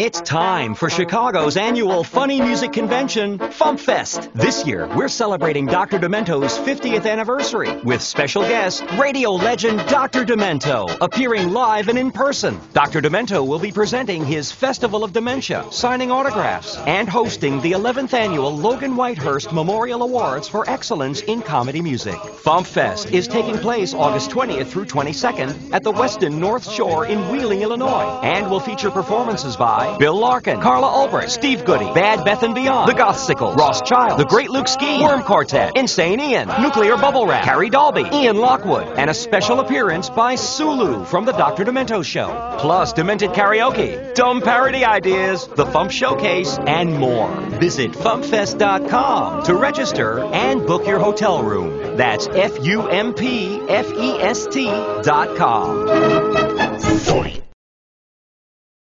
It's time for Chicago's annual funny music convention, FumpFest. This year, we're celebrating Dr. Demento's 50th anniversary with special guest, radio legend Dr. Demento, appearing live and in person. Dr. Demento will be presenting his Festival of Dementia, signing autographs, and hosting the 11th annual Logan Whitehurst Memorial Awards for Excellence in Comedy Music. FumpFest is taking place August 20th through 22nd at the Westin North Shore in Wheeling, Illinois, and will feature performances by Bill Larkin, Carla Ulbrich, Steve Goodie, Bad Beth and Beyond, The Gothsicles, Ross Child, The Great Luke Ski, Worm Quartet, Insane Ian, Nuclear Bubble Wrap, Carrie Dalby, Ian Lockwood, and a special appearance by Sulu from The Dr. Demento Show. Plus, Demented Karaoke, dumb parody ideas, the Fump Showcase, and more. Visit FumpFest.com to register and book your hotel room. That's F-U-M-P-F-E-S-T dot com.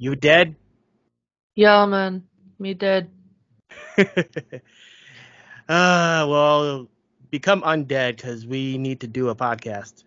you dead? Yeah, man. Me dead. Ah, well, become undead because we need to do a podcast.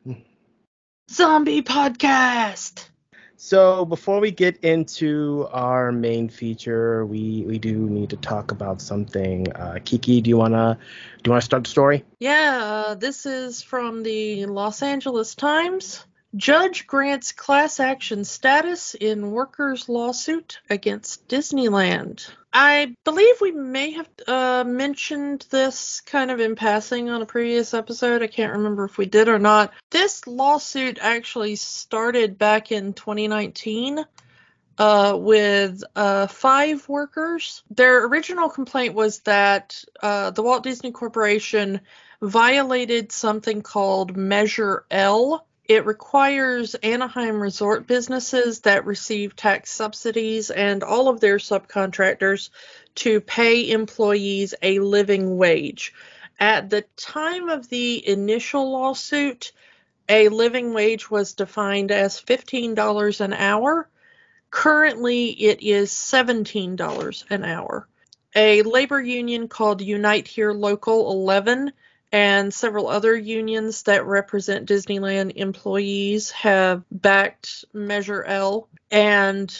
Zombie podcast! So before we get into our main feature, we we do need to talk about something. Uh, Kiki, do you wanna do you wanna start the story? Yeah, uh, this is from the Los Angeles Times. Judge grants class action status in workers' lawsuit against Disneyland. I believe we may have uh, mentioned this kind of in passing on a previous episode. I can't remember if we did or not. This lawsuit actually started back in 2019 uh, with uh, five workers. Their original complaint was that uh, the Walt Disney Corporation violated something called Measure L. It requires Anaheim resort businesses that receive tax subsidies and all of their subcontractors to pay employees a living wage. At the time of the initial lawsuit, a living wage was defined as $15 an hour. Currently, it is $17 an hour. A labor union called Unite Here Local 11 and several other unions that represent Disneyland employees have backed Measure L. And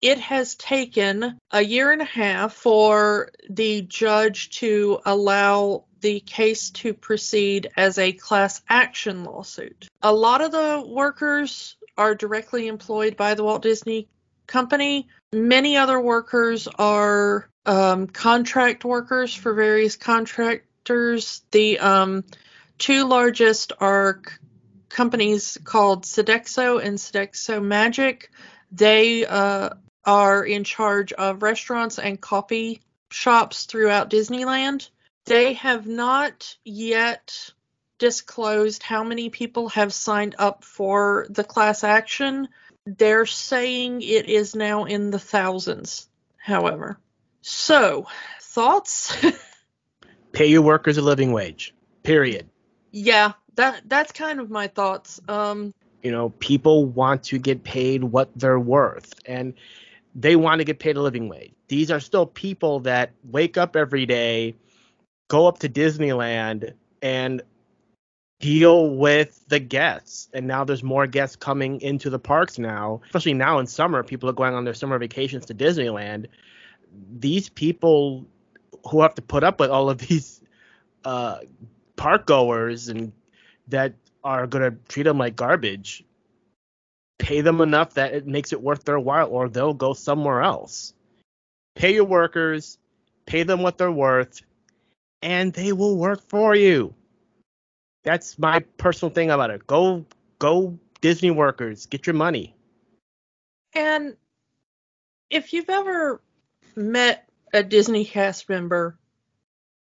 it has taken a year and a half for the judge to allow the case to proceed as a class action lawsuit. A lot of the workers are directly employed by the Walt Disney Company. Many other workers are um, contract workers for various contractors. The um, two largest are c- companies called Sodexo and Sodexo Magic. They uh, are in charge of restaurants and coffee shops throughout Disneyland. They have not yet disclosed how many people have signed up for the class action. They're saying it is now in the thousands, however. So, thoughts? Pay your workers a living wage. Period. yeah, that that's kind of my thoughts. Um You know, people want to get paid what they're worth, and they want to get paid a living wage. These are still people that wake up every day, go up to Disneyland, and deal with the guests. And now there's more guests coming into the parks now, especially now in summer. People are going on their summer vacations to Disneyland. These people who have to put up with all of these uh, park goers and that are going to treat them like garbage pay them enough that it makes it worth their while or they'll go somewhere else. Pay your workers pay them what they're worth and they will work for you. That's my personal thing about it. Go go disney workers get your money. And if you've ever met a Disney cast member,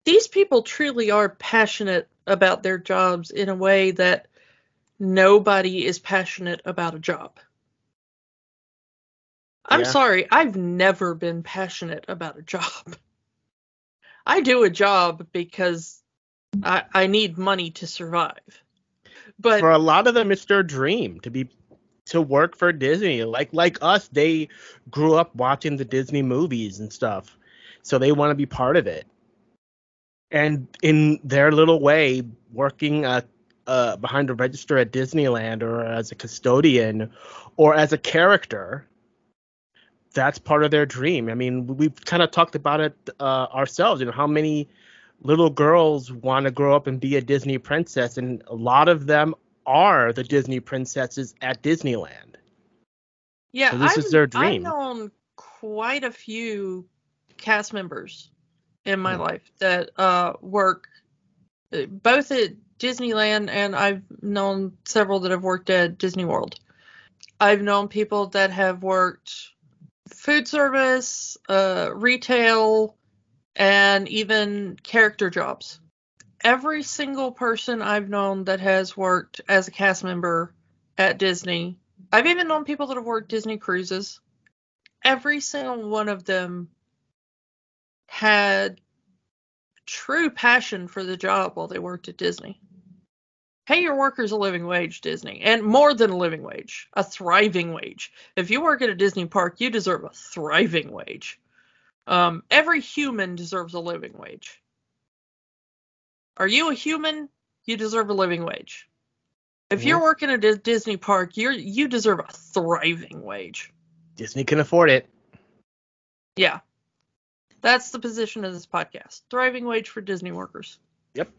these people truly are passionate about their jobs in a way that nobody is passionate about a job. I'm Yeah. sorry, I've never been passionate about a job. I do a job because I, I need money to survive. But for a lot of them it's their dream to be to work for disney like like us they grew up watching the disney movies and stuff so they want to be part of it and in their little way working uh, uh, behind a register at disneyland or as a custodian or as a character that's part of their dream i mean we've kind of talked about it uh, ourselves you know how many little girls want to grow up and be a Disney princess, and a lot of them are the Disney princesses at Disneyland. yeah, so this I've, is their dream. I've known quite a few cast members in my Hmm. life that uh, work uh, both at Disneyland and I've known several that have worked at Disney World. I've known people that have worked food service, uh, retail, and even character jobs. Every single person I've known that has worked as a cast member at Disney, I've even known people that have worked Disney cruises. Every single one of them had true passion for the job while they worked at Disney. Pay your workers a living wage, Disney, and more than a living wage, a thriving wage. If you work at a Disney park, you deserve a thriving wage. Um, every human deserves a living wage. Are you a human? You deserve a living wage. If you're Mhm. working at a Disney park, you're you deserve a thriving wage. Disney can afford it. Yeah. That's the position of this podcast. Thriving wage for Disney workers. Yep.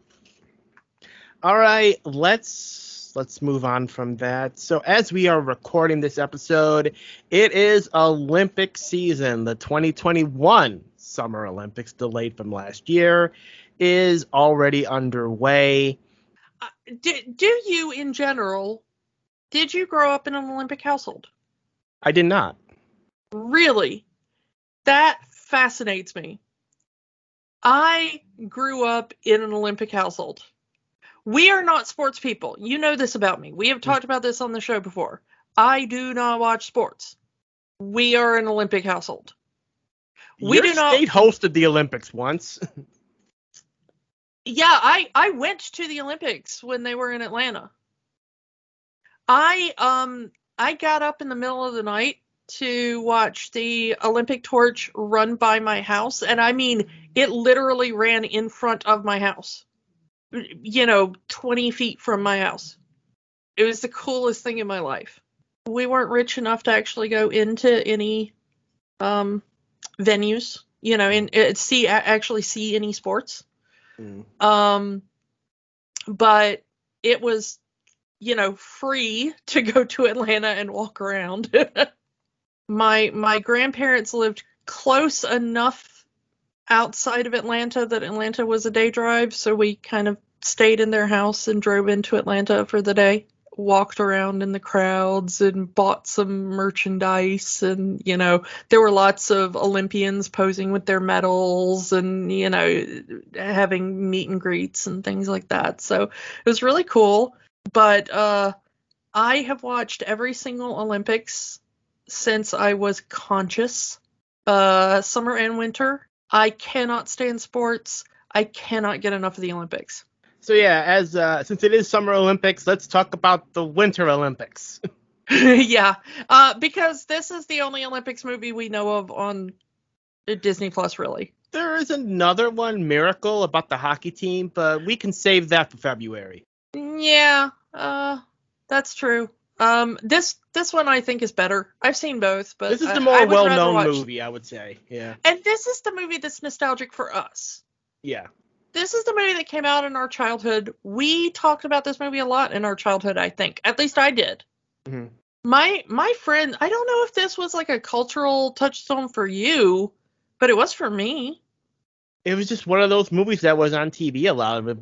All right, let's let's move on from that. So as we are recording this episode, it is Olympic season. The 2021 Summer Olympics, delayed from last year, is already underway. Uh, do, do you, in general, did you grow up in an Olympic household? I did not. Really? That fascinates me. I grew up in an Olympic household. We are not sports people. You know this about me. We have talked about this on the show before. I do not watch sports. We are an Olympic household. We Your do not- state hosted the Olympics once. Yeah, I I went to the Olympics when they were in Atlanta. I um I got up in the middle of the night to watch the Olympic torch run by my house and I mean it literally ran in front of my house. You know, 20 feet from my house. It was the coolest thing in my life. We weren't rich enough to actually go into any um venues, you know, and uh, see actually see any sports. Mm. Um, but it was, you know, free to go to Atlanta and walk around. my my grandparents lived close enough outside of Atlanta that Atlanta was a day drive, so we kind of stayed in their house and drove into Atlanta for the day. Walked around in the crowds and bought some merchandise, and you know, there were lots of Olympians posing with their medals and, you know, having meet and greets and things like that. So it was really cool. But uh, I have watched every single Olympics since I was conscious, uh, summer and winter. I cannot stand sports. I cannot get enough of the Olympics. So yeah, as uh, since it is Summer Olympics, let's talk about the Winter Olympics. yeah, uh, because this is the only Olympics movie we know of on Disney Plus, really. there is another one, Miracle, about the hockey team, but we can save that for February. Yeah, uh, that's true. Um, this this one I think is better. I've seen both, but this is the more would rather well-known watch- movie, I would say. Yeah, And this is the movie that's nostalgic for us. yeah. This is the movie that came out in our childhood. We talked about this movie a lot in our childhood, I think. At least I did. Mhm. My my friend, I don't know if this was like a cultural touchstone for you, but it was for me. It was just one of those movies that was on TV a lot of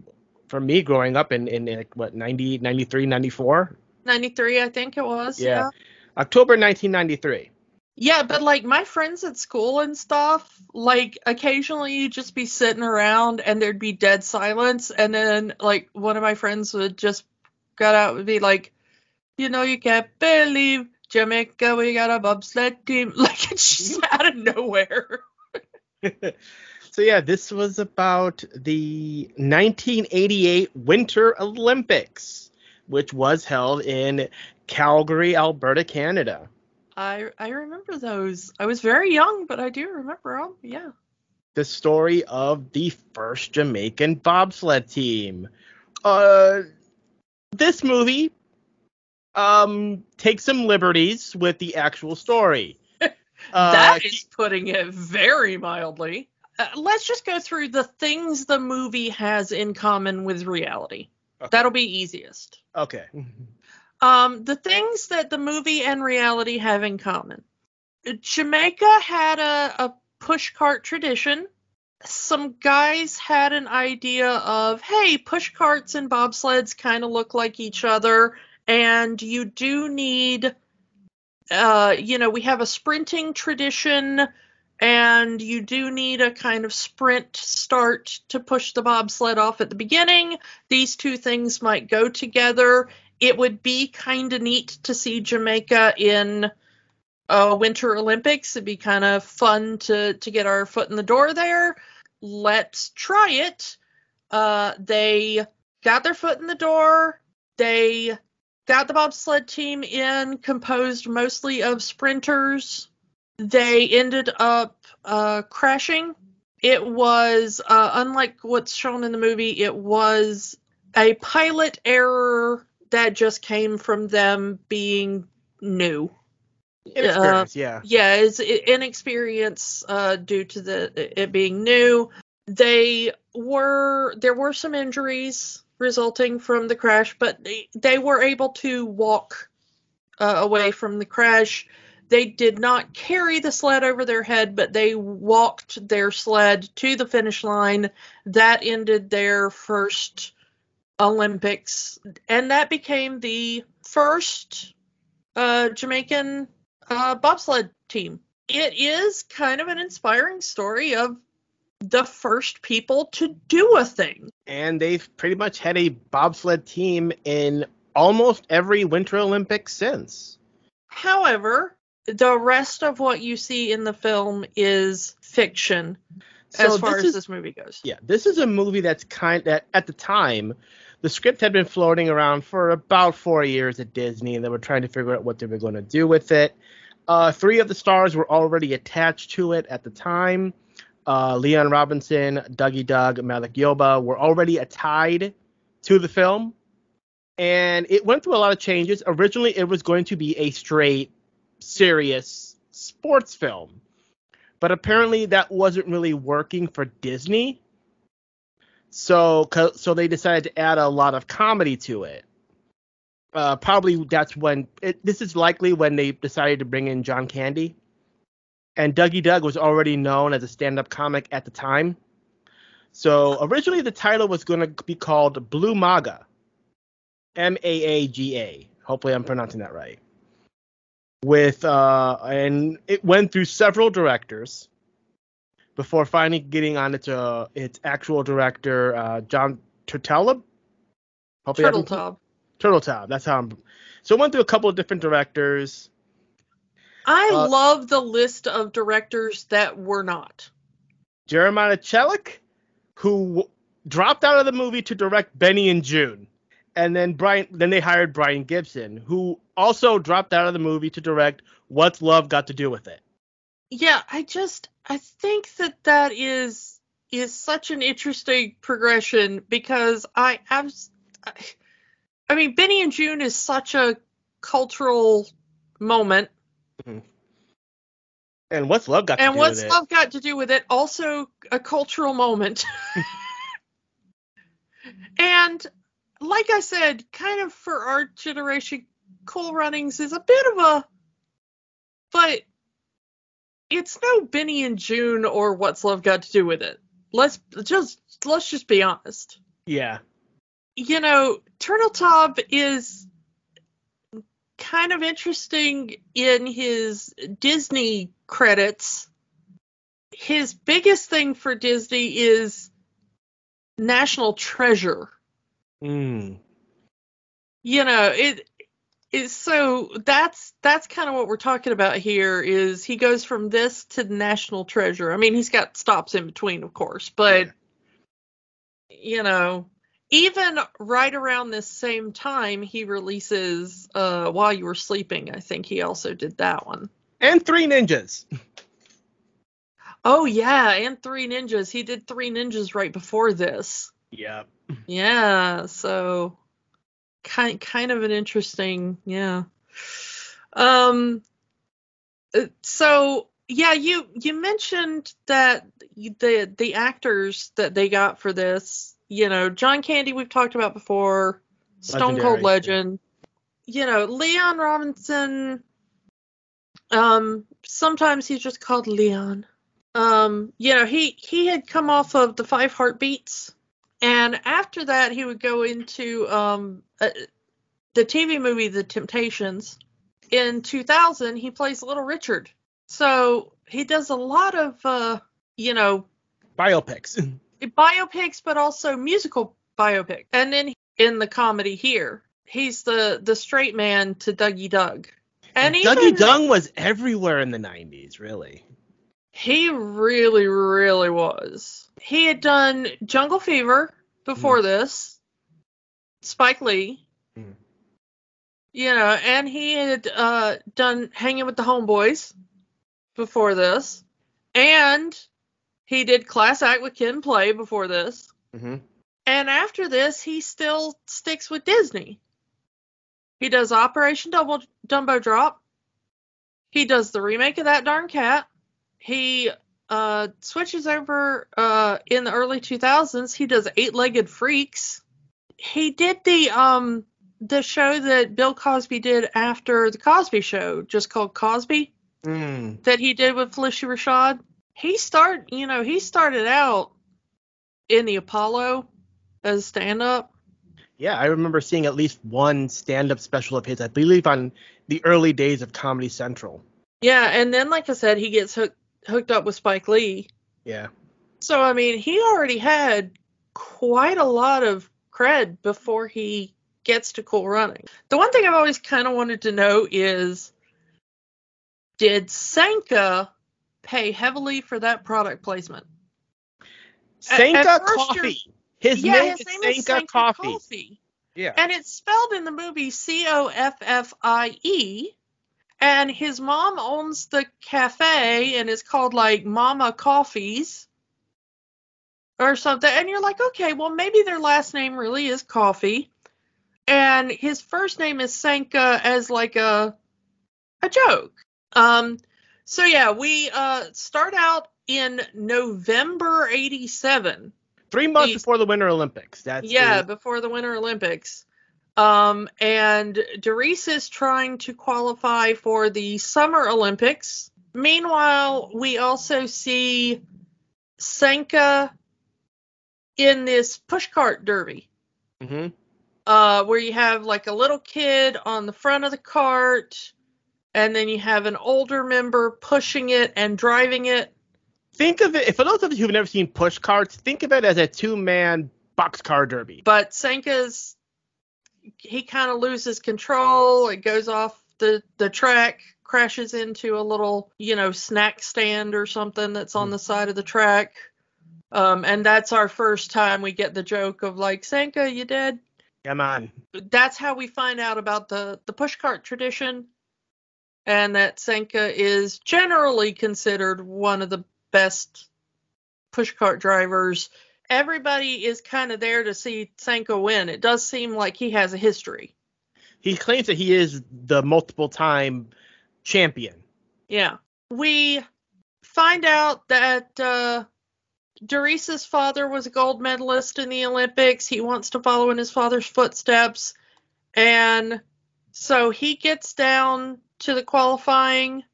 for me growing up in, in like, what 90, 93, 94, 93, I think it was. Yeah. October 1993. Yeah, but like my friends at school and stuff, like occasionally you'd just be sitting around and there'd be dead silence, and then like one of my friends would just got out and be like, you know, you can't believe Jamaica, we got a bobsled team. Like it's just out of nowhere. so yeah, this was about the 1988 Winter Olympics, which was held in Calgary, Alberta, Canada. I I remember those. I was very young, but I do remember them. Yeah. The story of the first Jamaican bobsled team. Uh, this movie um takes some liberties with the actual story. Uh, that is putting it very mildly. Uh, let's just go through the things the movie has in common with reality. Okay. That'll be easiest. Okay. Um, the things that the movie and reality have in common. Jamaica had a, a pushcart tradition. Some guys had an idea of, hey, pushcarts and bobsleds kind of look like each other, and you do need, uh, you know, we have a sprinting tradition, and you do need a kind of sprint start to push the bobsled off at the beginning. These two things might go together it would be kind of neat to see Jamaica in uh, Winter Olympics. It'd be kind of fun to to get our foot in the door there. Let's try it. Uh, they got their foot in the door. They got the bobsled team in, composed mostly of sprinters. They ended up uh, crashing. It was, uh, unlike what's shown in the movie, it was a pilot error that just came from them being new. Inexperience, uh, yeah. Yeah, it's inexperience uh, due to the it being new. They were there were some injuries resulting from the crash, but they, they were able to walk uh, away from the crash. They did not carry the sled over their head, but they walked their sled to the finish line. That ended their first Olympics, and that became the first uh, Jamaican uh, bobsled team. It is kind of an inspiring story of the first people to do a thing. And they've pretty much had a bobsled team in almost every Winter Olympics since. However, the rest of what you see in the film is fiction so as far as is, this movie goes. Yeah, this is a movie that's kind that at the time the script had been floating around for about four years at Disney, and they were trying to figure out what they were going to do with it. Uh, three of the stars were already attached to it at the time. Uh, Leon Robinson, Dougie Doug, Malik Yoba were already tied to the film, and it went through a lot of changes. Originally, it was going to be a straight, serious sports film, but apparently that wasn't really working for Disney. So so they decided to add a lot of comedy to it. Uh, probably that's when it, this is likely when they decided to bring in John Candy. And Dougie Doug was already known as a stand-up comic at the time. So originally the title was going to be called Blue Maga. M A A G A. Hopefully I'm pronouncing that right. With uh and it went through several directors before finally getting on its uh, its actual director, uh, Jon Turteltaub. Turteltaub. Turteltaub. That's how I'm. So I went through a couple of different directors. I uh, love the list of directors that were not. Jeremiah Chechik, who dropped out of the movie to direct Benny and Joon, and then Brian. Then they hired Brian Gibson, who also dropped out of the movie to direct What's Love Got to Do with It. Yeah, I just I think that that is is such an interesting progression because I have I mean Benny and Joon is such a cultural moment. Mm-hmm. And what's love got and to do with it? And what's love got to do with it? Also a cultural moment. and like I said, kind of for our generation, Cool Runnings is a bit of a but it's no Benny and Joon or what's love got to do with it. Let's just let's just be honest. Yeah. You know, Turteltaub is kind of interesting in his Disney credits. His biggest thing for Disney is National Treasure. Mm. You know, it is so that's that's kind of what we're talking about here is he goes from this to the national treasure. I mean he's got stops in between of course but yeah. you know even right around this same time he releases uh while you were sleeping. I think he also did that one. And three ninjas. Oh yeah and three ninjas. He did three ninjas right before this yeah. Yeah so kind kind of an interesting yeah. Um uh, so yeah you you mentioned that the the actors that they got for this you know john candy we've talked about before stone Legendary. cold legend you know leon robinson um sometimes he's just called leon. Um you know he he had come off of the five heartbeats and after that, he would go into um, uh, the TV movie The Temptations. In 2000, he plays Little Richard. So he does a lot of, uh, you know, biopics. biopics, but also musical biopics. And then in the comedy here, he's the the straight man to Dougie Doug. And Dougie even, Doug was everywhere in the 90s, really. He really, really was. He had done Jungle Fever before mm. this, Spike Lee. Mm. You know, and he had uh, done Hanging with the Homeboys before this, and he did Class Act with Kid 'n Play before this. Mm-hmm. And after this, he still sticks with Disney. He does Operation Double Dumbo Drop. He does the remake of That Darn Cat he uh, switches over uh, in the early 2000s. He does Eight Legged Freaks. He did the um the show that Bill Cosby did after the Cosby Show, just called Cosby, mm. that he did with Phylicia Rashad. He started, you know, he started out in the Apollo as stand up. Yeah, I remember seeing at least one stand up special of his, I believe on the early days of Comedy Central. Yeah, and then like I said, he gets hooked hooked up with Spike Lee. Yeah. So I mean, he already had quite a lot of cred before he gets to Cool Running. The one thing I've always kind of wanted to know is did Sanka pay heavily for that product placement? Sanka at, at Coffee. His yeah, name, his is, name Sanka is Sanka Coffee. Coffee. Yeah. And it's spelled in the movie C O F F I E and his mom owns the cafe and it's called like Mama Coffees or something. And you're like, okay, well, maybe their last name really is Coffee. And his first name is Sanka as like a a joke. Um, so yeah, we uh, start out in November '87. Three months before the Winter Olympics. That's yeah, the... before the Winter Olympics. Um, and Derice is trying to qualify for the Summer Olympics. Meanwhile, we also see Sanka in this pushcart derby. Mm-hmm. Uh, where you have like a little kid on the front of the cart, and then you have an older member pushing it and driving it. Think of it, for those of you who've never seen push carts, think of it as a two man boxcar derby. But Sanka's he kind of loses control. It goes off the the track, crashes into a little you know snack stand or something that's on the side of the track. Um, and that's our first time we get the joke of like Sanka, you dead? Come on. That's how we find out about the the pushcart tradition, and that Sanka is generally considered one of the best pushcart drivers everybody is kind of there to see Sanka win. It does seem like he has a history. He claims that he is the multiple time champion. Yeah. We find out that uh, Derice's father was a gold medalist in the Olympics. He wants to follow in his father's footsteps. And so he gets down to the qualifying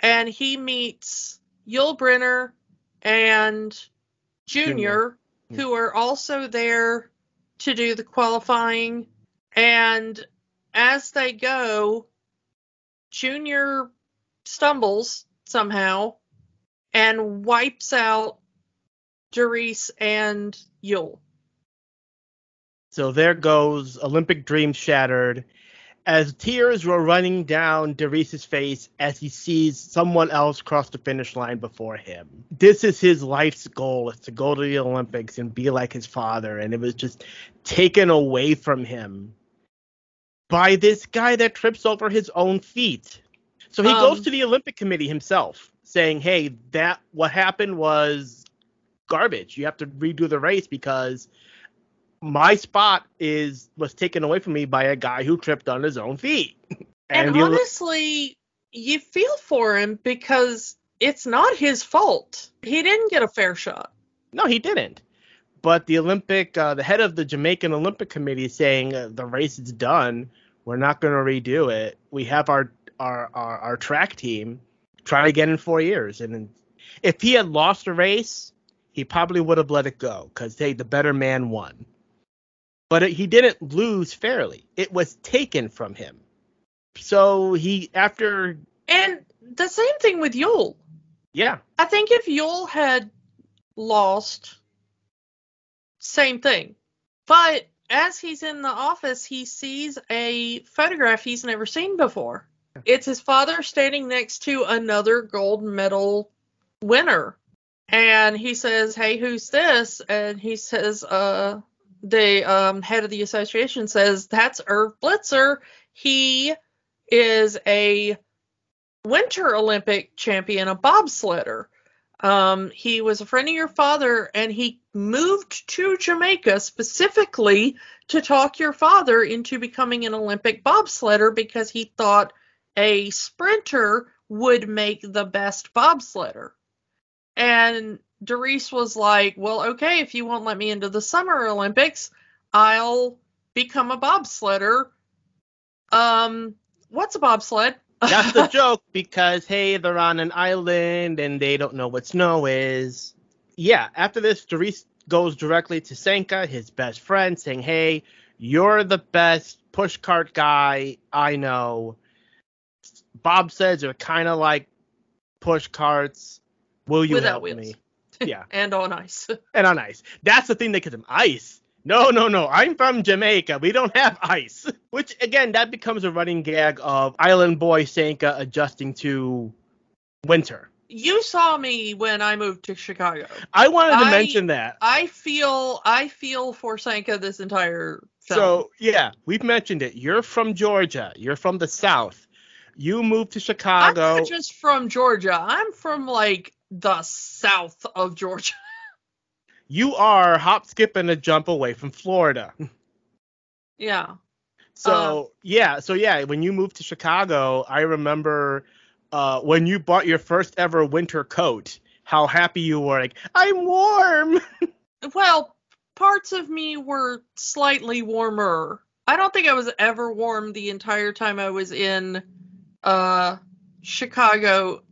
and he meets Yul Brenner and Junior, Junior, who are also there to do the qualifying. And as they go, Junior stumbles somehow and wipes out Derice and Yul. So there goes Olympic dreams shattered. As tears were running down Derice's face as he sees someone else cross the finish line before him. This is his life's goal is to go to the Olympics and be like his father, and it was just taken away from him by this guy that trips over his own feet. So he Um, goes to the Olympic Committee himself, saying, "Hey, that what happened was garbage. You have to redo the race because my spot is was taken away from me by a guy who tripped on his own feet." And, Oli- honestly, you feel for him because it's not his fault. He didn't get a fair shot. no, he didn't. But the Olympic, uh, the head of the Jamaican Olympic Committee is saying uh, the race is done. We're not going to redo it. We have our, our our our track team try again in four years. And if he had lost the race, he probably would have let it go because hey, the better man won. But he didn't lose fairly. It was taken from him. So he after And the same thing with Yul. yeah I think if Yul had lost, same thing. But as he's in the office, he sees a photograph he's never seen before. It's his father standing next to another gold medal winner. And he says, Hey, who's this? And he says, uh, the um, head of the association says, That's Irv Blitzer. He is a Winter Olympic champion, a bobsledder. Um, he was a friend of your father, and he moved to Jamaica specifically to talk your father into becoming an Olympic bobsledder because he thought a sprinter would make the best bobsledder. And Derice was like, Well, okay, if you won't let me into the Summer Olympics, I'll become a bobsledder. Um, what's a bobsled? That's the joke because hey, they're on an island and they don't know what snow is. Yeah, after this, Doris goes directly to Sanka, his best friend, saying, "Hey, you're the best pushcart guy I know." Bob says you're kind of like push carts. Will you Without help wheels. me? Yeah, and on ice. and on ice. That's the thing that gives him ice. No, no, no. I'm from Jamaica. We don't have ice. Which again, that becomes a running gag of Island Boy Sanka adjusting to winter. you saw me when I moved to Chicago. I wanted to I- mention that. I feel I feel for Sanka this entire film. So yeah, we've mentioned it. You're from Georgia. You're from the South. You moved to Chicago. I'm not just from Georgia. I'm from like the south of Georgia. You are hop, skip, and a jump away from Florida. yeah. So yeah, so yeah, when you moved to Chicago, I remember uh, when you bought your first ever winter coat, how happy you were. Like, I'm warm. Well, parts of me were slightly warmer. I don't think I was ever warm the entire time I was in uh Chicago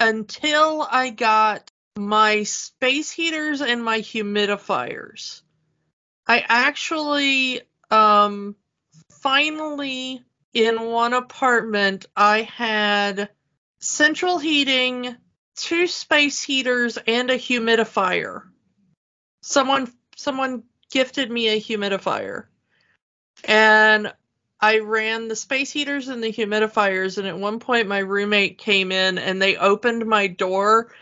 until I got my space heaters and my humidifiers. I actually um finally in one apartment I had central heating, two space heaters and a humidifier. Someone someone gifted me a humidifier. And I ran the space heaters and the humidifiers and at one point my roommate came in and they opened my door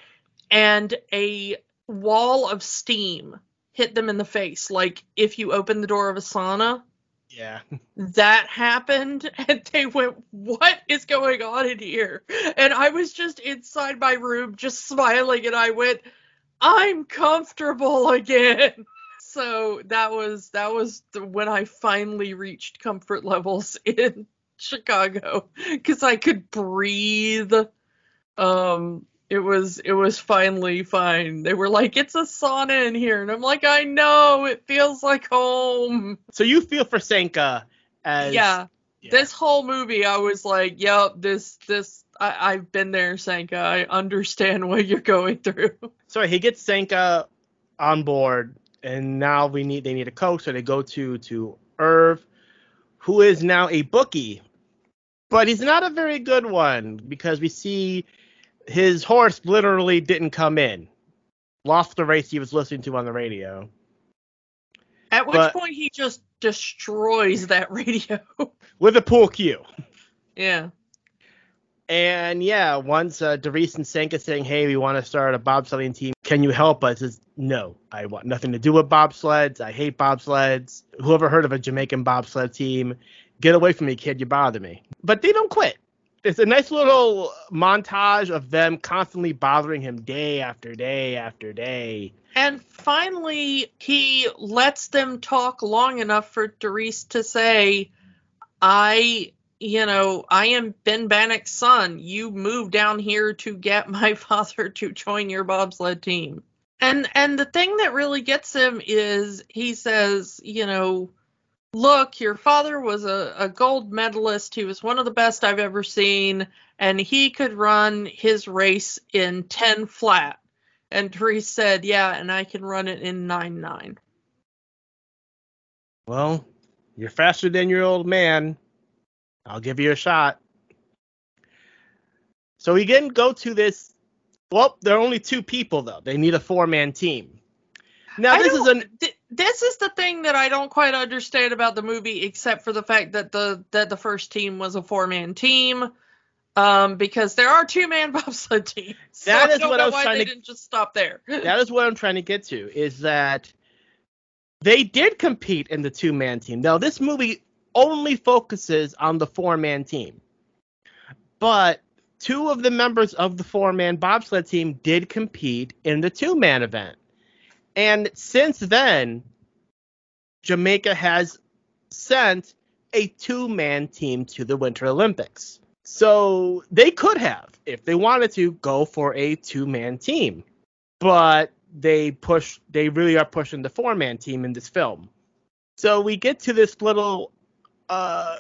and a wall of steam hit them in the face. Like if you open the door of a sauna Yeah. that happened and they went what is going on in here? And i was just inside my room just smiling and i went i'm comfortable again so that was that was the, when i finally reached comfort levels in chicago because i could breathe. Um it was it was finally fine. They were like it's a sauna in here and i'm like i know it feels like home. So you feel for Sanka as yeah. Yeah. this whole movie i was like yep this this I, i've been there sanka. I understand what you're going through. So he gets Sanka on board, and now we need they need a coach, so they go to to Irv, who is now a bookie, but he's not a very good one because we see his horse literally didn't come in, lost the race he was listening to on the radio. At which But- point he just destroys that radio. with a pool cue. yeah. And yeah, once uh, Doris and Sanka saying, "Hey, we want to start a bobsledding team. Can you help us?" Is no, I want nothing to do with bobsleds. I hate bobsleds. Whoever heard of a Jamaican bobsled team? Get away from me, kid. You bother me. But they don't quit. It's a nice little montage of them constantly bothering him day after day after day. And finally, he lets them talk long enough for Doris to say, I, you know, I am Ben Bannock's son. You moved down here to get my father to join your bobsled team. And and the thing that really gets him is he says, you know, look, your father was a, a gold medalist. He was one of the best I've ever seen, and he could run his race in 10 flat. And Therese said, Yeah, and I can run it in 9 9. Well, you're faster than your old man. I'll give you a shot. So we again go to this. Well, there are only two people though. They need a four-man team. Now this is an th- this is the thing that I don't quite understand about the movie, except for the fact that the that the first team was a four man team, um, because there are two man bobsled teams. So That I don't what I was why trying they to- didn't just stop there. that is what I'm trying to get to is that they did compete in the two-man team. Now this movie only focuses on the four-man team, but two of the members of the four-man bobsled team did compete in the two-man event. And since then, Jamaica has sent a two man team to the Winter Olympics. So they could have, if they wanted to, go for a two man team. But they push they really are pushing the four man team in this film. So we get to this little uh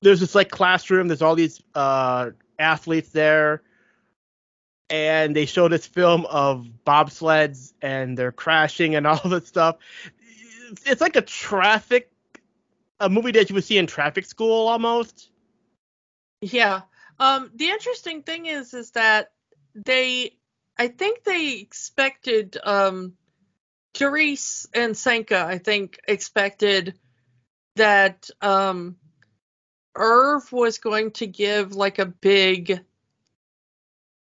there's this like classroom, there's all these uh athletes there and they show this film of bobsleds and they're crashing and all this stuff. It's- like a traffic, a movie that you would see in traffic school almost. Yeah. Um, the interesting thing is, is that they, I think they expected, um, Therese and Sanka, I think, expected that, um, Irv was going to give like a big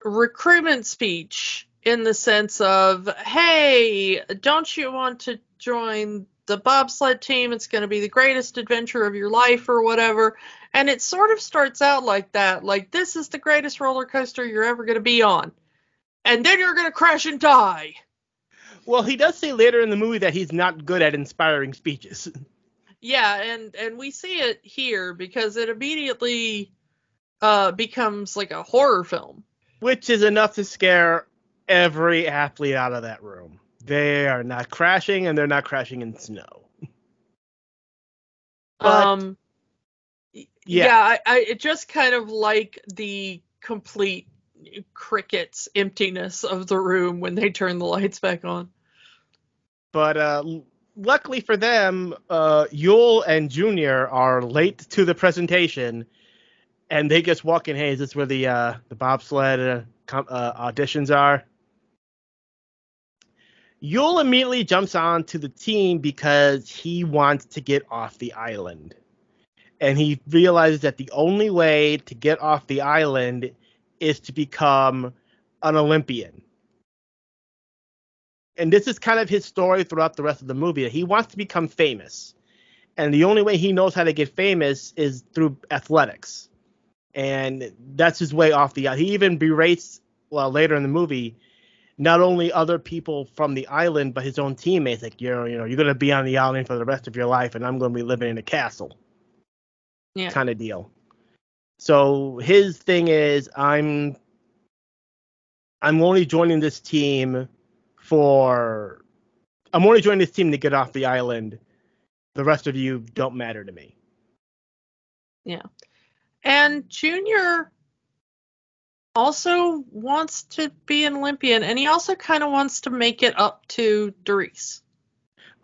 recruitment speech in the sense of, hey, don't you want to join the bobsled team? It's going to be the greatest adventure of your life or whatever. And it sort of starts out like that like, this is the greatest roller coaster you're ever going to be on. And then you're going to crash and die. Well, he does say later in the movie that he's not good at inspiring speeches. Yeah, and and we see it here because it immediately uh becomes like a horror film. which is enough to scare every athlete out of that room. They are not crashing and they're not crashing in snow. But- um Yeah. yeah, I, I it just kind of like the complete crickets emptiness of the room when they turn the lights back on. But uh, luckily for them, uh, Yul and Junior are late to the presentation, and they just walk in. Hey, is this where the uh, the bobsled uh, com- uh, auditions are? Yul immediately jumps on to the team because he wants to get off the island. And he realizes that the only way to get off the island is to become an Olympian. And this is kind of his story throughout the rest of the movie. He wants to become famous. And the only way he knows how to get famous is through athletics. And that's his way off the island. He even berates, well, later in the movie, not only other people from the island, but his own teammates. Like, you're, you know, you're going to be on the island for the rest of your life, and I'm going to be living in a castle Yeah. kind of deal. So his thing is I'm I'm only joining this team for I'm only joining this team to get off the island. The rest of you don't matter to me. Yeah. And Junior also wants to be an Olympian and he also kind of wants to make it up to Doris.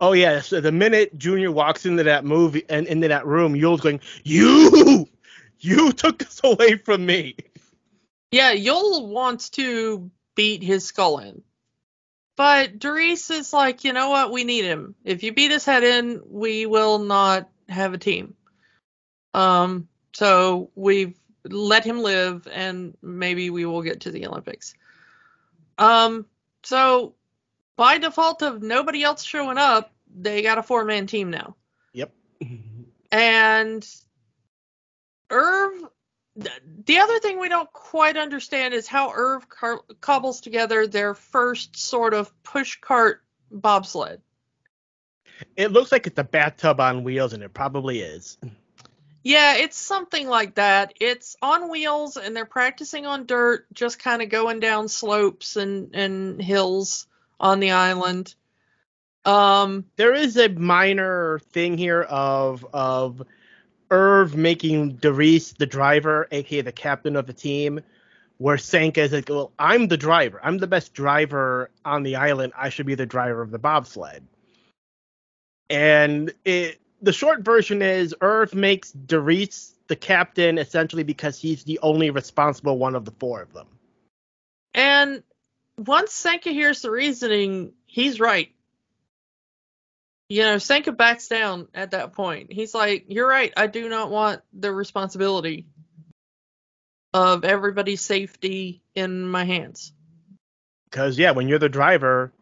Oh yeah, so the minute Junior walks into that movie and into that room, Yul's going, You you took this away from me. Yeah, Yul wants to beat his skull in. But Derice is like, you know what? We need him. If you beat his head in, we will not have a team. Um, so we've let him live, and maybe we will get to the Olympics. Um, so by default of nobody else showing up, they got a four man team now. Yep. And Irv, the other thing we don't quite understand is how Irv car- cobbles together their first sort of pushcart bobsled. It looks like it's a bathtub on wheels, and it probably is. Yeah, it's something like that. It's on wheels and they're practicing on dirt, just kind of going down slopes and, and hills on the island. Um, there is a minor thing here of of Irv making Derice the driver, aka the captain of the team, where Sanka is like, "Well, I'm the driver. I'm the best driver on the island. I should be the driver of the bobsled." And it the short version is Irv makes Derice the captain essentially because he's the only responsible one of the four of them. And once Sanka hears the reasoning, he's right. You know, Sanka backs down at that point. He's like, You're right, I do not want the responsibility of everybody's safety in my hands. Because yeah, when you're the driver,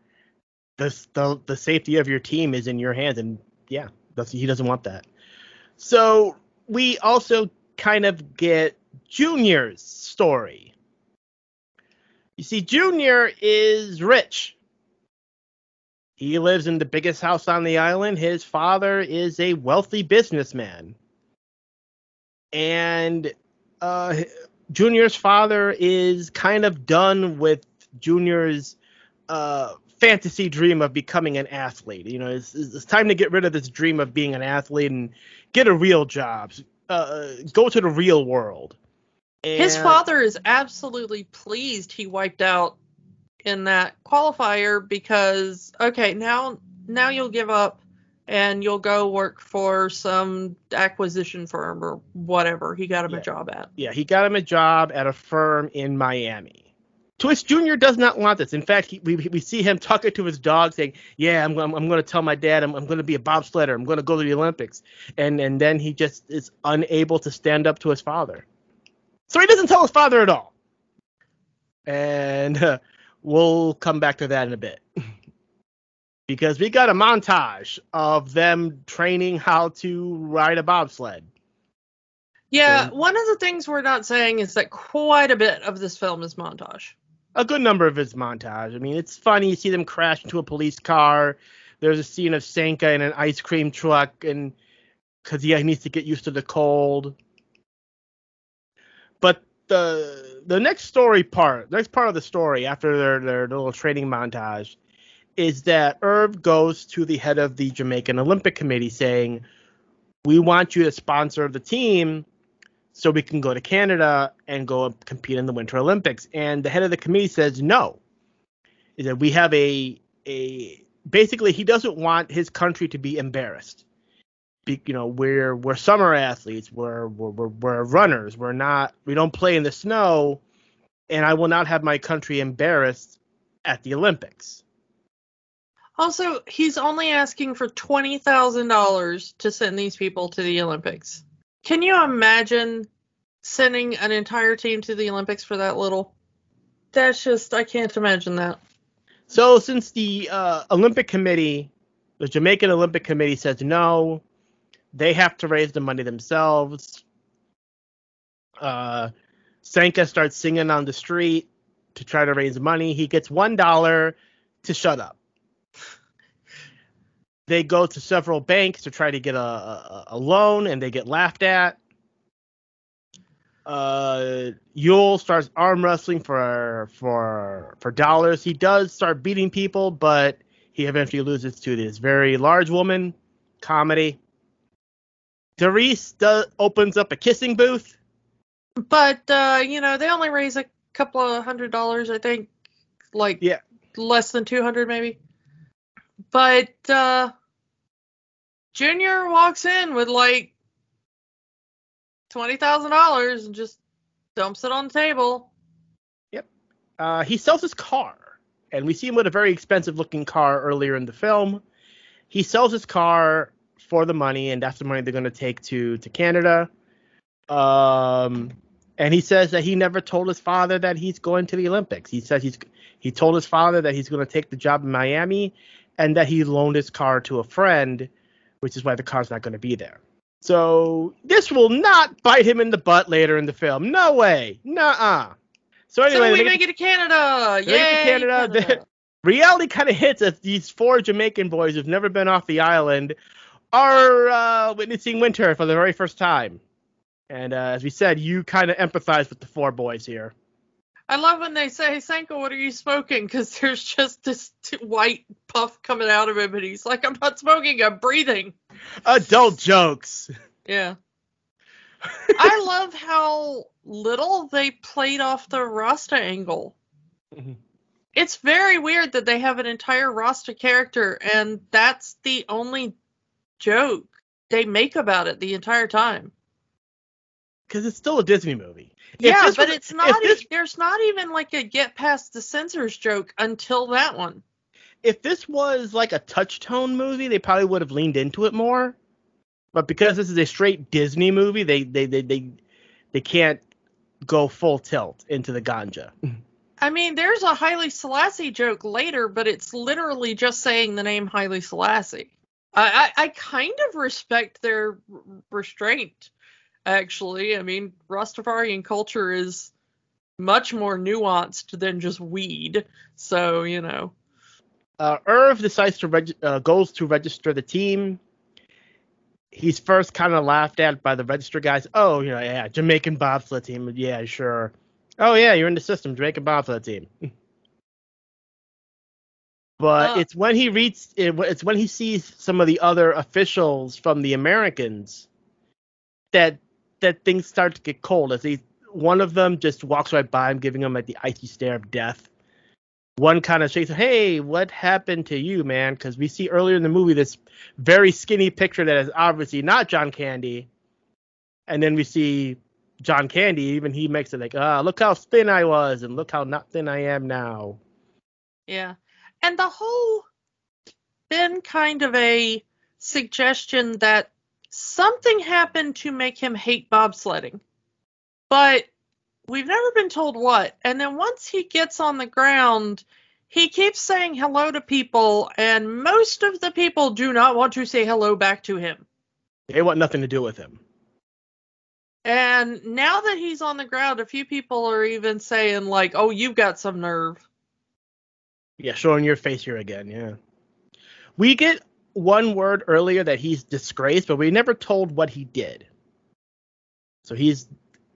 the, the the safety of your team is in your hands, and yeah, he doesn't want that. So we also kind of get Junior's story. You see, Junior is rich. He lives in the biggest house on the island. His father is a wealthy businessman. And uh, Junior's father is kind of done with Junior's uh, fantasy dream of becoming an athlete. You know, it's, it's, time to get rid of this dream of being an athlete and get a real job. Uh, go to the real world. And His father is absolutely pleased he wiped out in that qualifier because okay, now now you'll give up and you'll go work for some acquisition firm or whatever he got him yeah. a job at. Yeah, he got him a job at a firm in Miami. Twist Jr. does not want this. In fact, he, we, we see him talking to his dog saying, yeah, I'm, I'm, I'm going to tell my dad I'm, I'm going to be a bobsledder. I'm going to go to the Olympics. And, and then he just is unable to stand up to his father. So he doesn't tell his father at all. And uh, we'll come back to that in a bit. because we got a montage of them training how to ride a bobsled. Yeah, one of the things we're not saying is that quite a bit of this film is montage a good number of his montage. I mean, it's funny. You see them crash into a police car. There's a scene of Sanka in an ice cream truck, and because he needs to get used to the cold. But the the next story part, next part of the story after their their little training montage, is that Irv goes to the head of the Jamaican Olympic Committee saying, "We want you to sponsor the team." so we can go to Canada and go compete in the Winter Olympics. And the head of the committee says no. Is that we have a a basically he doesn't want his country to be embarrassed. Be, you know, we're we're summer athletes, we're, we're we're we're runners, we're not we don't play in the snow, and I will not have my country embarrassed at the Olympics. Also, he's only asking for twenty thousand dollars to send these people to the Olympics. Can you imagine sending an entire team to the Olympics for that little? That's just I can't imagine that. So since the uh, Olympic Committee, the Jamaican Olympic Committee says no, they have to raise the money themselves. Uh, Sanka starts singing on the street to try to raise money. He gets one dollar to shut up. They go to several banks to try to get a, a, a loan, and they get laughed at. Uh, Yul starts arm wrestling for for for dollars. He does start beating people, but he eventually loses to this very large woman. Comedy. Does, opens up a kissing booth. But uh, you know, they only raise a couple of hundred dollars, I think. Like yeah. less than two hundred maybe. But uh Junior walks in with like twenty thousand dollars and just dumps it on the table. Yep. Uh, he sells his car. and we see him with a very expensive looking car earlier in the film. He sells his car for the money, and that's the money they're going to take to to Canada. Um, and he says that he never told his father that he's going to the Olympics. He says he's he told his father that he's going to take the job in Miami, and that he loaned his car to a friend, which is why the car's not going to be there. So this will not bite him in the butt later in the film. No way. Nuh-uh. So anyway, so we make it to Canada. they make it to Canada. Canada. reality kind of hits as these four Jamaican boys who've never been off the island are uh, witnessing winter for the very first time. And uh, as we said, you kind of empathize with the four boys here. I love when they say, Sanka, what are you smoking? Because there's just this t- white puff coming out of him, and he's like, I'm not smoking, I'm breathing. Adult jokes. Yeah. I love how little they played off the Rasta angle. Mhm. It's very weird that they have an entire Rasta character, and that's the only joke they make about it the entire time. Because it's still a Disney movie. Yeah, but was- it's not. this- there's not even like a get past the censors joke until that one. if this was like a Touchstone movie, they probably would have leaned into it more. But because this is a straight Disney movie, they they they they, they can't go full tilt into the ganja. I mean, there's a Haile Selassie joke later, but it's literally just saying the name Haile Selassie. I, I, I kind of respect their restraint, actually. I mean, Rastafarian culture is much more nuanced than just weed. So, you know. Uh, Irv decides to reg- uh, goes to register the team. He's first kind of laughed at by the register guys. Oh, you know, yeah, Jamaican bobsled team. Yeah, sure. Oh yeah, you're in the system, Jamaican bobsled team. but Uh. it's when he reads it, it's when he sees some of the other officials from the Americans that that things start to get cold. As he one of them just walks right by him, giving him like the icy stare of death one kind of shakes, hey, what happened to you, man? Because we see earlier in the movie this very skinny picture that is obviously not John Candy. And then we see John Candy, even he makes it like, ah, look how thin I was, and look how not thin I am now. Yeah. And the whole been kind of a suggestion that something happened to make him hate bobsledding. But we've never been told what. And then once he gets on the ground, he keeps saying hello to people, and most of the people do not want to say hello back to him. They want nothing to do with him. And now that he's on the ground, a few people are even saying, like, oh, you've got some nerve. Yeah, showing your face here again, yeah. We get one word earlier that he's disgraced, but we never told what he did. So he's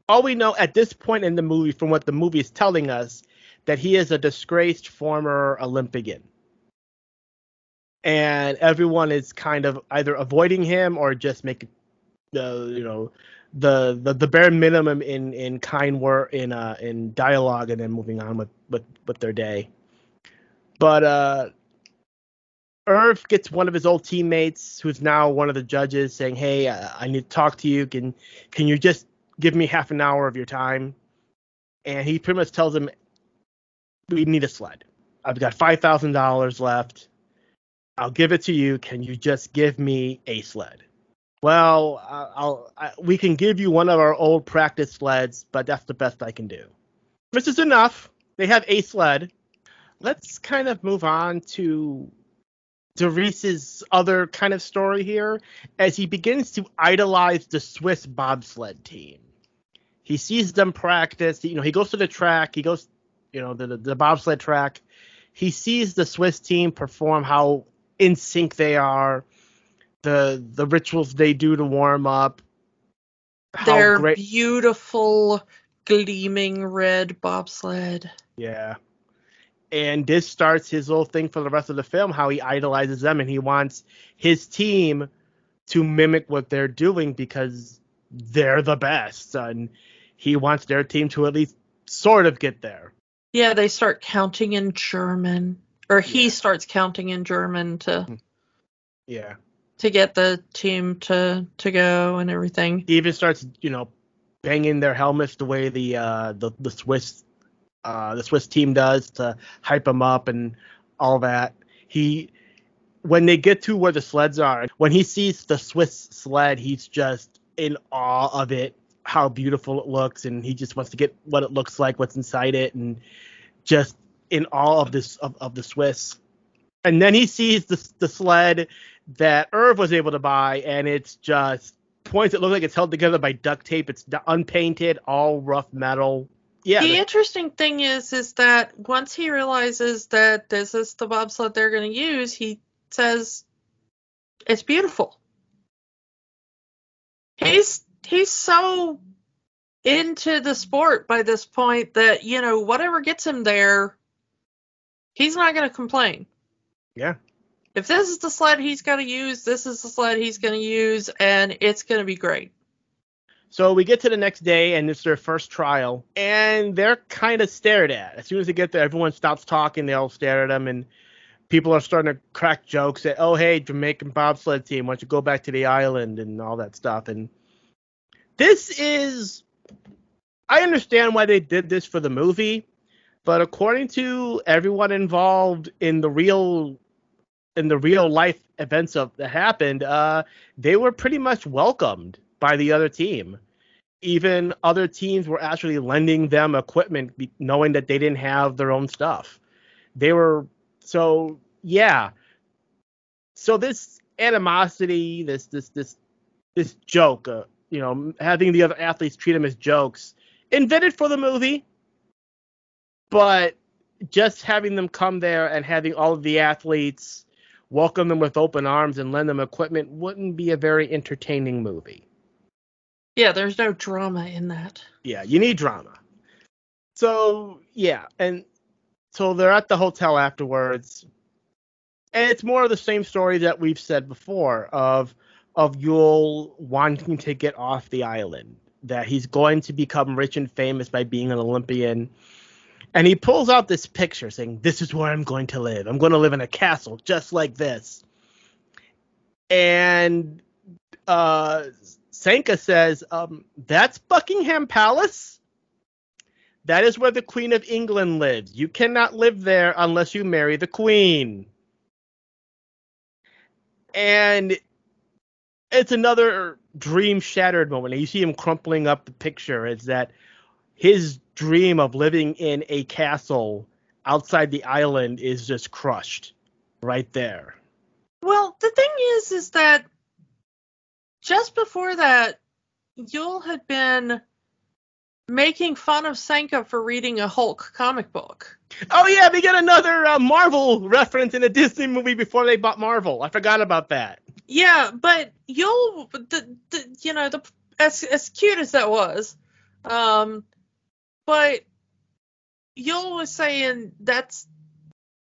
all we know at this point in the movie, from what the movie is telling us, that he is a disgraced former Olympian. And everyone is kind of either avoiding him or just making the you know the the, the bare minimum in in kind word in uh in dialogue and then moving on with with with their day. But uh Irv gets one of his old teammates, who's now one of the judges, saying, "Hey, uh, I need to talk to you. Can can you just give me half an hour of your time?" And he pretty much tells him, "We need a sled. I've got five thousand dollars left. I'll give it to you. Can you just give me a sled?" Well, I'll I, we can give you one of our old practice sleds, but that's the best I can do. Which is enough. They have a sled. Let's kind of move on to Derice's other kind of story here as he begins to idolize the Swiss bobsled team. He sees them practice. You know, he goes to the track. He goes, you know, the the, the bobsled track. He sees the Swiss team perform how in sync they are, the the rituals they do to warm up. Their great, beautiful, gleaming red bobsled. Yeah. And this starts his little thing for the rest of the film, how he idolizes them and he wants his team to mimic what they're doing because they're the best. And he wants their team to at least sort of get there. Yeah, they start counting in German, or he Yeah. starts counting in German to Yeah. to get the team to to go and everything. He even starts, you know, banging their helmets the way the uh the, the Swiss uh, the Swiss team does to hype him up and all that. He when they get to where the sleds are, when he sees the Swiss sled, he's just in awe of it, how beautiful it looks, and he just wants to get what it looks like, what's inside it, and just in awe of this of, of the Swiss. And then he sees the the sled that Irv was able to buy, and it's just points that look like it's held together by duct tape. It's unpainted, all rough metal. Yeah. The interesting thing is, is that once he realizes that this is the bobsled they're going to use, he says it's beautiful. He's he's so into the sport by this point that you know whatever gets him there, he's not going to complain. Yeah. If this is the sled he's going to use, this is the sled he's going to use, and it's going to be great. So we get to the next day, and it's their first trial, and they're kind of stared at. As soon as they get there, everyone stops talking. They all stare at them, and people are starting to crack jokes that, oh, hey, Jamaican bobsled team, why don't you go back to the island and all that stuff. And this is, I understand why they did this for the movie, but according to everyone involved in the real in the real life events of that happened, uh, they were pretty much welcomed by the other team. Even other teams were actually lending them equipment, knowing that they didn't have their own stuff. They were so yeah. So this animosity, this this this this joke, uh, you know, having the other athletes treat them as jokes, invented for the movie, but just having them come there and having all of the athletes welcome them with open arms and lend them equipment wouldn't be a very entertaining movie. Yeah, there's no drama in that. Yeah, you need drama. So, yeah, and so they're at the hotel afterwards. And it's more of the same story that we've said before of of Yul wanting to get off the island, that he's going to become rich and famous by being an Olympian and he pulls out this picture saying, This is where I'm going to live. I'm going to live in a castle just like this. And uh, Sanka says, um, That's Buckingham Palace. That is where the Queen of England lives. You cannot live there unless you marry the Queen. And it's another dream shattered moment. You see him crumpling up the picture. It's that his dream of living in a castle outside the island is just crushed right there. Well, the thing is, is that just before that, Yul had been making fun of Sanka for reading a Hulk comic book. Oh yeah, we get another uh, Marvel reference in a Disney movie before they bought Marvel. I forgot about that. Yeah, but Yul, the, the you know the as as cute as that was, um, but Yul was saying that's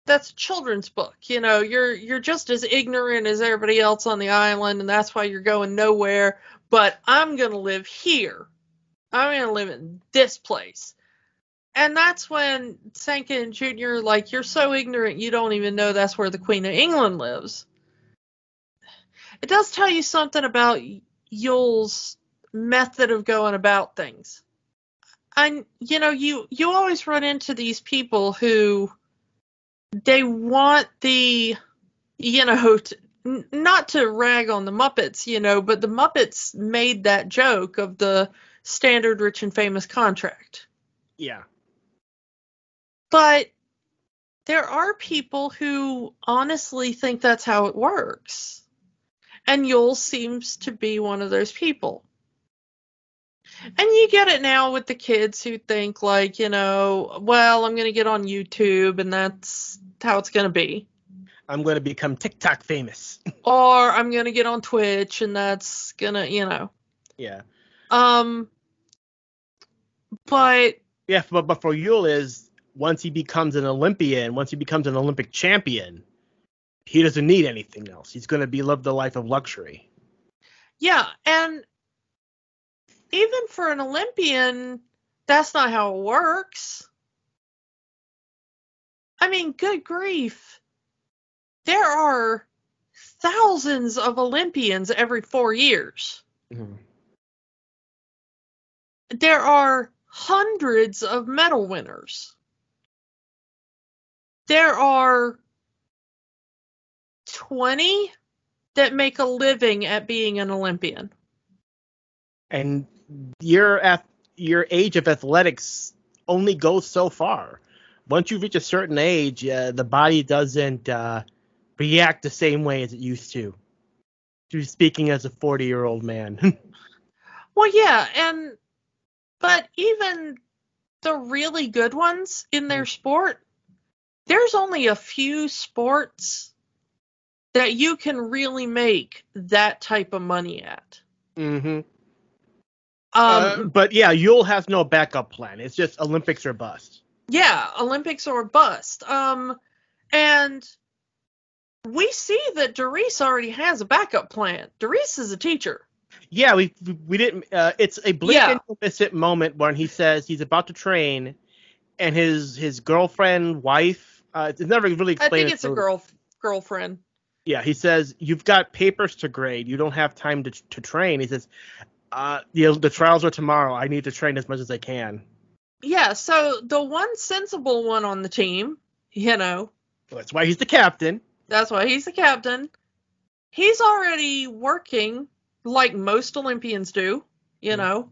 that's a children's book. You know, you're you're just as ignorant as everybody else on the island, and that's why you're going nowhere. But I'm gonna live here. I'm gonna live in this place. And that's when Sanka and Junior like, you're so ignorant you don't even know that's where the Queen of England lives. It does tell you something about Yul's method of going about things and you know you you always run into these people who they want the you know to, not to rag on the muppets you know but the muppets made that joke of the standard rich and famous contract. Yeah. But there are people who honestly think that's how it works. And Yul seems to be one of those people and you get it now with the kids who think like, you know, well, I'm going to get on YouTube and that's how it's going to be. I'm going to become TikTok famous. or I'm going to get on Twitch and that's going to, you know. Yeah. Um but yeah, but but for Yul is once he becomes an Olympian, once he becomes an Olympic champion, he doesn't need anything else. He's going to be live the life of luxury. Yeah, and even for an Olympian, that's not how it works. I mean, good grief. There are thousands of Olympians every four years. Mm-hmm. There are hundreds of medal winners. there are 20 that make a living at being an Olympian. And your your age of athletics only goes so far. Once you reach a certain age, uh, the body doesn't uh, react the same way as it used to. To speaking as a 40 year old man. Well, yeah, and but even the really good ones in their sport, there's only a few sports that you can really make that type of money at. mm-hmm. Um, uh, but yeah, Yul has no backup plan. It's just Olympics or bust. yeah, Olympics or bust. Um, and we see that Derice already has a backup plan. Derice is a teacher. Yeah, we we didn't. Uh, it's a blink Yeah. and miss it moment when he says he's about to train, and his his girlfriend, wife. Uh, it's never really I think it's a girl girlfriend. Yeah, he says you've got papers to grade. You don't have time to to train. He says, uh, the the trials are tomorrow. I need to train as much as I can. Yeah, so the one sensible one on the team, you know, That's why he's the captain. That's why he's the captain. He's already working like most Olympians do, you Mhm. know.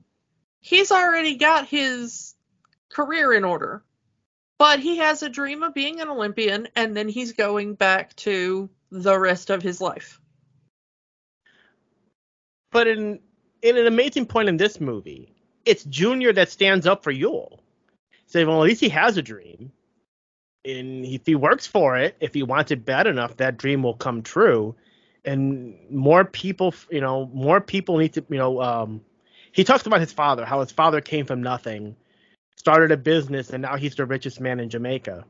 He's already got his career in order. But he has a dream of being an Olympian and then he's going back to the rest of his life. But in in an amazing point in this movie, it's Junior that stands up for Yul. Say, well, at least he has a dream, and if he works for it, if he wants it bad enough, that dream will come true. And more people, you know, more people need to, you know, um, he talks about his father, how his father came from nothing, started a business, and now he's the richest man in Jamaica.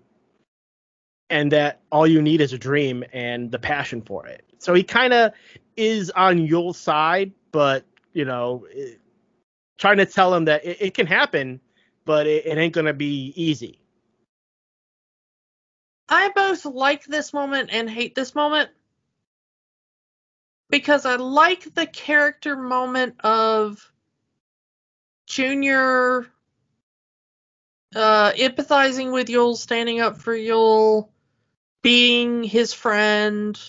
And that all you need is a dream and the passion for it. So he kind of is on Yul's side, but you know, trying to tell him that it, it can happen, but it, it ain't gonna be easy. I both like this moment and hate this moment because I like the character moment of Junior uh, empathizing with Yul, standing up for Yul, being his friend.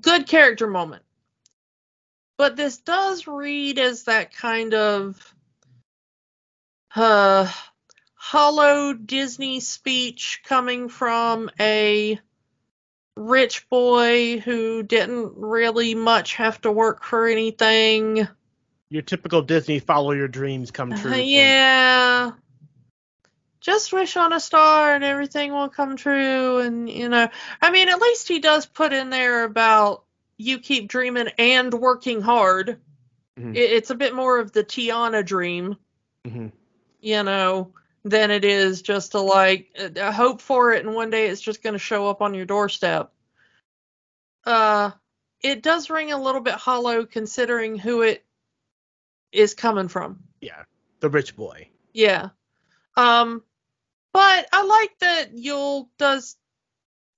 Good character moment. But this does read as that kind of uh, hollow Disney speech coming from a rich boy who didn't really much have to work for anything. Your typical Disney follow your dreams come true. Uh, thing. yeah. Just wish on a star and everything will come true. And, you know, I mean, at least he does put in there about you keep dreaming and working hard. Mhm. It- It's a bit more of the Tiana dream, Mhm. you know, than it is just to like uh, hope for it and one day it's just going to show up on your doorstep. Uh, it does ring a little bit hollow considering who it is coming from. Yeah, the rich boy. Yeah. Um, but I like that Yul does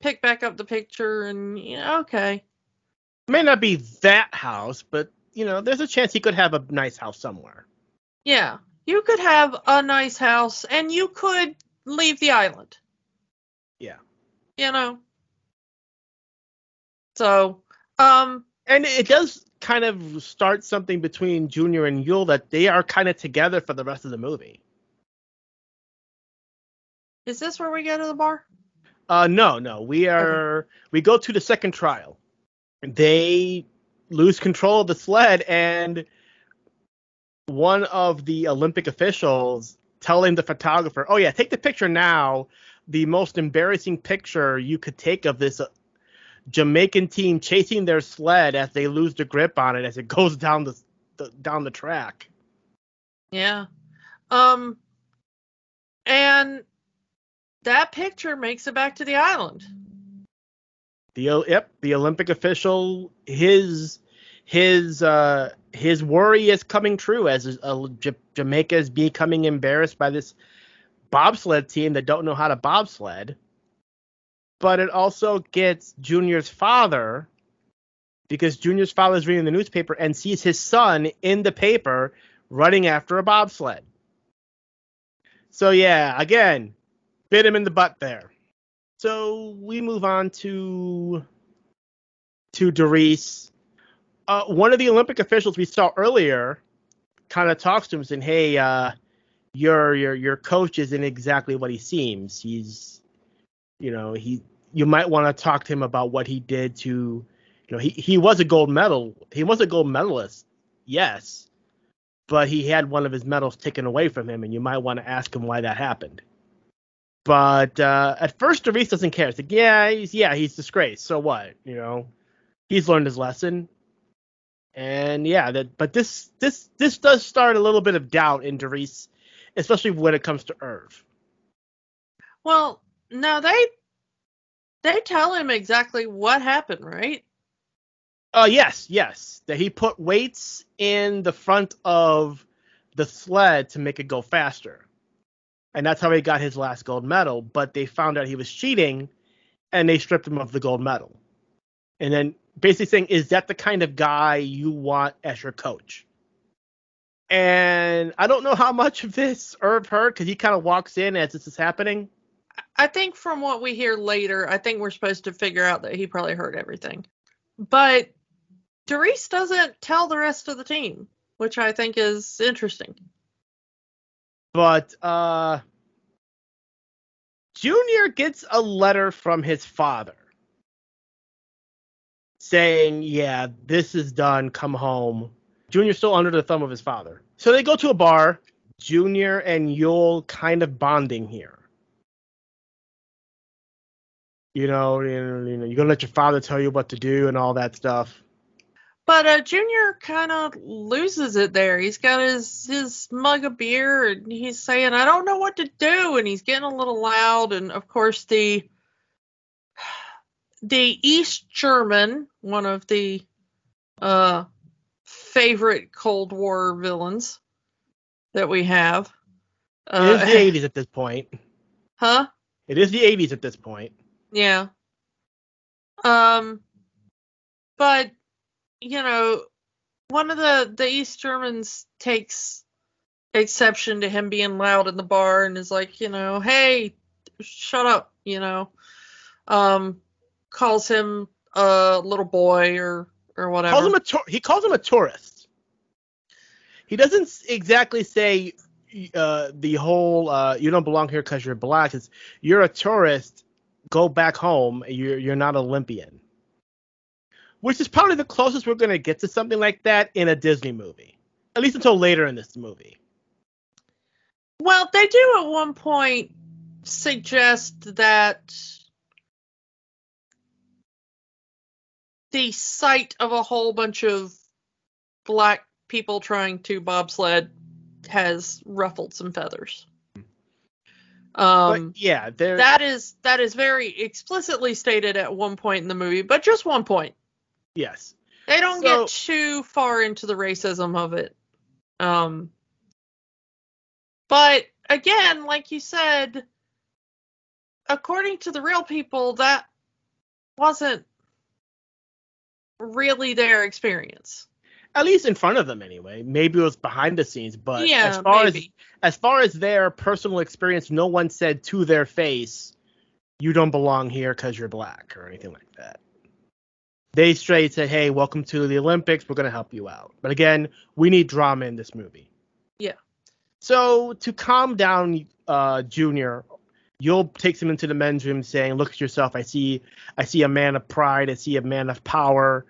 pick back up the picture and you know, okay. May not be that house, but you know, there's a chance he could have a nice house somewhere. Yeah. You could have a nice house and you could leave the island. Yeah. You know. So, um And it does kind of start something between Junior and Yul that they are kind of together for the rest of the movie. is this where we go to the bar? Uh, no, no. We are we go to the second trial. They lose control of the sled, and one of the Olympic officials telling the photographer, "Oh yeah, take the picture now. The most embarrassing picture you could take of this uh, Jamaican team chasing their sled as they lose the grip on it as it goes down the, the down the track." Yeah. Um and that picture makes it back to the island. The yep, the Olympic official, his his uh his worry is coming true as uh, J- Jamaica is becoming embarrassed by this bobsled team that don't know how to bobsled. But it also gets Junior's father because Junior's father is reading the newspaper and sees his son in the paper running after a bobsled. So yeah, again, bit him in the butt there. So we move on to to Derice. Uh, one of the Olympic officials we saw earlier kind of talks to him saying, "Hey, uh, your your your coach isn't exactly what he seems. He's, you know, he you might want to talk to him about what he did to, you know, he he was a gold medal. He was a gold medalist, yes, but he had one of his medals taken away from him, and you might want to ask him why that happened." But uh, at first, Derice doesn't care. It's like, yeah, he's yeah, he's disgraced. So what? You know, he's learned his lesson. And yeah, that but this this this does start a little bit of doubt in Derice, especially when it comes to Irv. Well, no, they they tell him exactly what happened, right? Uh yes, yes. That he put weights in the front of the sled to make it go faster. And that's how he got his last gold medal, but they found out he was cheating and they stripped him of the gold medal. And then basically saying, is that the kind of guy you want as your coach? And I don't know how much of this Irv heard because he kind of walks in as this is happening. I think from what we hear later, I think we're supposed to figure out that he probably heard everything. But Derice doesn't tell the rest of the team, which I think is interesting. But uh Junior gets a letter from his father saying, "Yeah, this is done. Come home." Junior's still under the thumb of his father. So they go to a bar. Junior and Yul kind of bonding here. You know, you know, you know, you're gonna let your father tell you what to do and all that stuff. But uh, Junior kind of loses it there. He's got his his mug of beer and he's saying, "I don't know what to do," and he's getting a little loud. And of course, the the East German, one of the uh, favorite Cold War villains that we have. Uh, it is the 80s at this point. Huh? It is the 80s at this point. Yeah. Um, but you know, one of the the East Germans takes exception to him being loud in the bar and is like, you know, hey, shut up, you know. Um, calls him a little boy or or whatever. Calls him a he calls him a tourist. He doesn't exactly say uh, the whole uh, "you don't belong here because you're black." It's you're a tourist. Go back home. You're you're not Olympian. Which is probably the closest we're gonna get to something like that in a Disney movie, at least until later in this movie. Well, they do at one point suggest that the sight of a whole bunch of black people trying to bobsled has ruffled some feathers. Um, but yeah. That is that is very explicitly stated at one point in the movie, but just one point. Yes. They don't so, get too far into the racism of it. Um, but again, like you said, according to the real people, that wasn't really their experience. At least in front of them, anyway. Maybe it was behind the scenes, but yeah, as far maybe. as as far as their personal experience, no one said to their face, "You don't belong here because you're black" or anything like that. They straight said, "Hey, welcome to the Olympics. We're gonna help you out." But again, we need drama in this movie. Yeah. So to calm down uh, Junior, Yul takes him into the men's room, saying, "Look at yourself. I see, I see a man of pride. I see a man of power.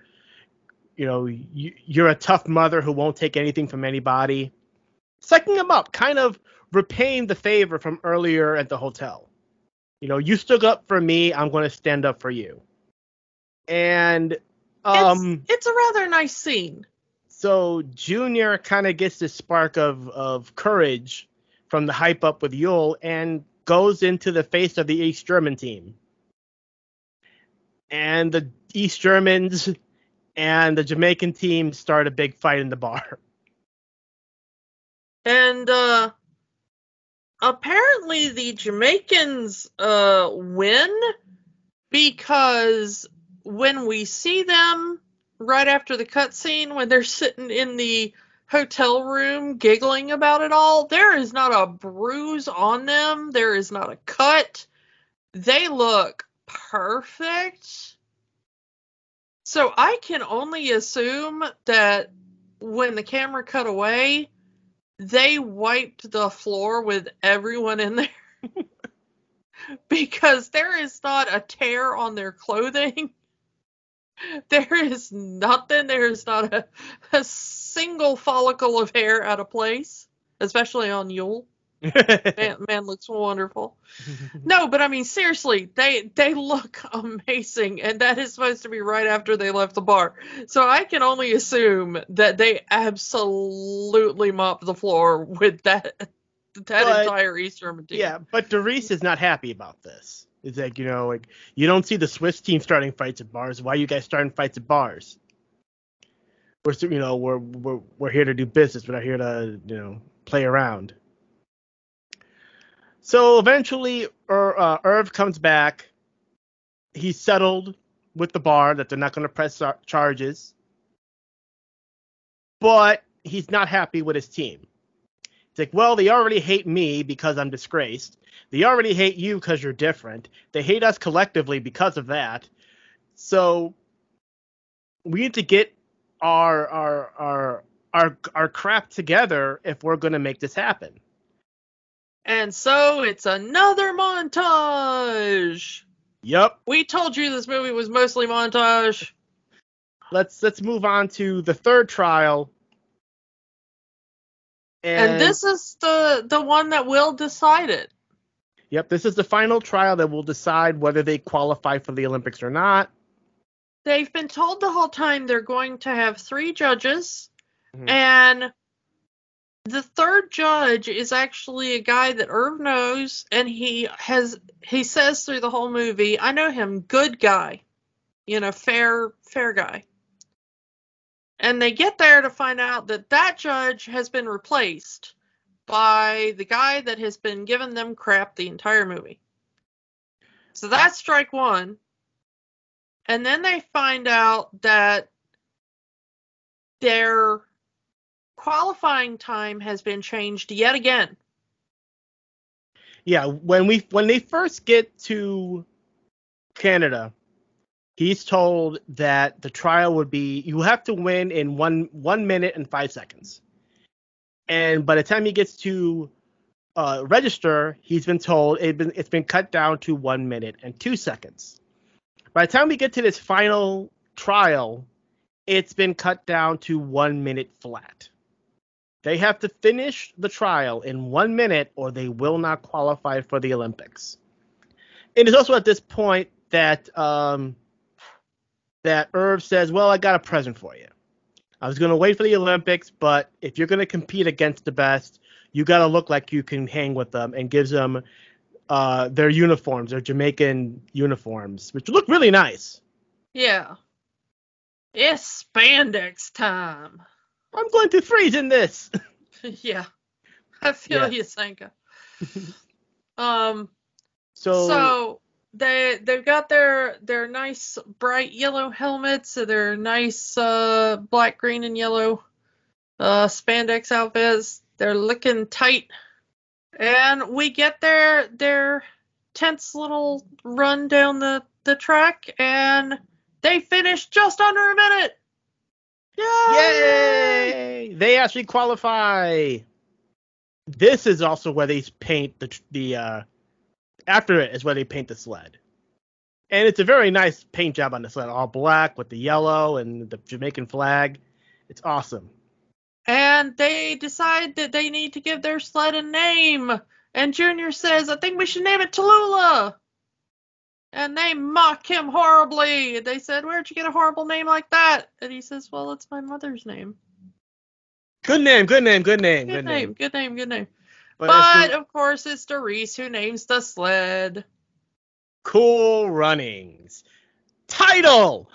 You know, you, you're a tough mother who won't take anything from anybody." Sucking him up, kind of repaying the favor from earlier at the hotel. You know, you stood up for me. I'm going to stand up for you. And um, it's, it's a rather nice scene. So Junior kind of gets this spark of of courage from the hype up with Yul and goes into the face of the East German team. And the East Germans and the Jamaican team start a big fight in the bar. And uh apparently the Jamaicans uh win because when we see them right after the cutscene when they're sitting in the hotel room giggling about it all. There is not a bruise on them. There is not a cut. they look perfect. So I can only assume that when the camera cut away, they wiped the floor with everyone in there. because there is not a tear on their clothing. There is nothing. There is not a, a single follicle of hair out of place, especially on Yul. man, man looks wonderful. No, but I mean seriously, they they look amazing, and that is supposed to be right after they left the bar. So I can only assume that they absolutely mopped the floor with that that But- entire East German team. Yeah, but Derice is not happy about this. It's like, you know, like you don't see the Swiss team starting fights at bars. Why are you guys starting fights at bars? We're you know, we're we're we're here to do business. We're not here to, you know, play around. So eventually Ir- uh, Irv comes back. He's settled with the bar that they're not going to press char- charges. But he's not happy with his team. It's like, well, they already hate me because I'm disgraced. They already hate you because you're different. They hate us collectively because of that. So we need to get our our our our our crap together if we're going to make this happen. And so it's another montage. Yep. We told you this movie was mostly montage. Let's let's move on to the third trial. And, this is the the one that will decide it. Yep, this is the final trial that will decide whether they qualify for the Olympics or not. They've been told the whole time they're going to have three judges, Mhm. and the third judge is actually a guy that Irv knows, and he has he says through the whole movie, "I know him, good guy, you know, fair fair guy." And they get there to find out that that judge has been replaced by the guy that has been giving them crap the entire movie. So that's strike one. And then they find out that their qualifying time has been changed yet again. Yeah, when we when they first get to Canada, he's told that the trial would be you have to win in one one minute and five seconds. And by the time he gets to uh, register, he's been told it been, it's been cut down to one minute and two seconds. By the time we get to this final trial, it's been cut down to one minute flat. They have to finish the trial in one minute or they will not qualify for the Olympics. It is also at this point that um, that Irv says, "Well, I got a present for you. I was going to wait for the Olympics, but if you're going to compete against the best, you got to look like you can hang with them." And gives them uh, their uniforms, their Jamaican uniforms, which look really nice. Yeah. It's spandex time. I'm going to freeze in this. yeah. I feel Yeah. you, Sanka. um So, so they they've got their their nice bright yellow helmets their nice uh black green and yellow uh spandex outfits they're looking tight and we get their their tense little run down the the track and they finish just under a minute Yay! They actually qualify. This is also where they paint the the uh after it is where they paint the sled. And it's a very nice paint job on the sled, all black with the yellow and the Jamaican flag. It's awesome. and they decide that they need to give their sled a name. And Junior says, I think we should name it Tallulah. And they mock him horribly. They said, Where'd you get a horrible name like that? And he says, Well, it's my mother's name. Good name, good name, good name, Good, name, good name, good name. But, But, the of course, it's Derice who names the sled. cool runnings. Title.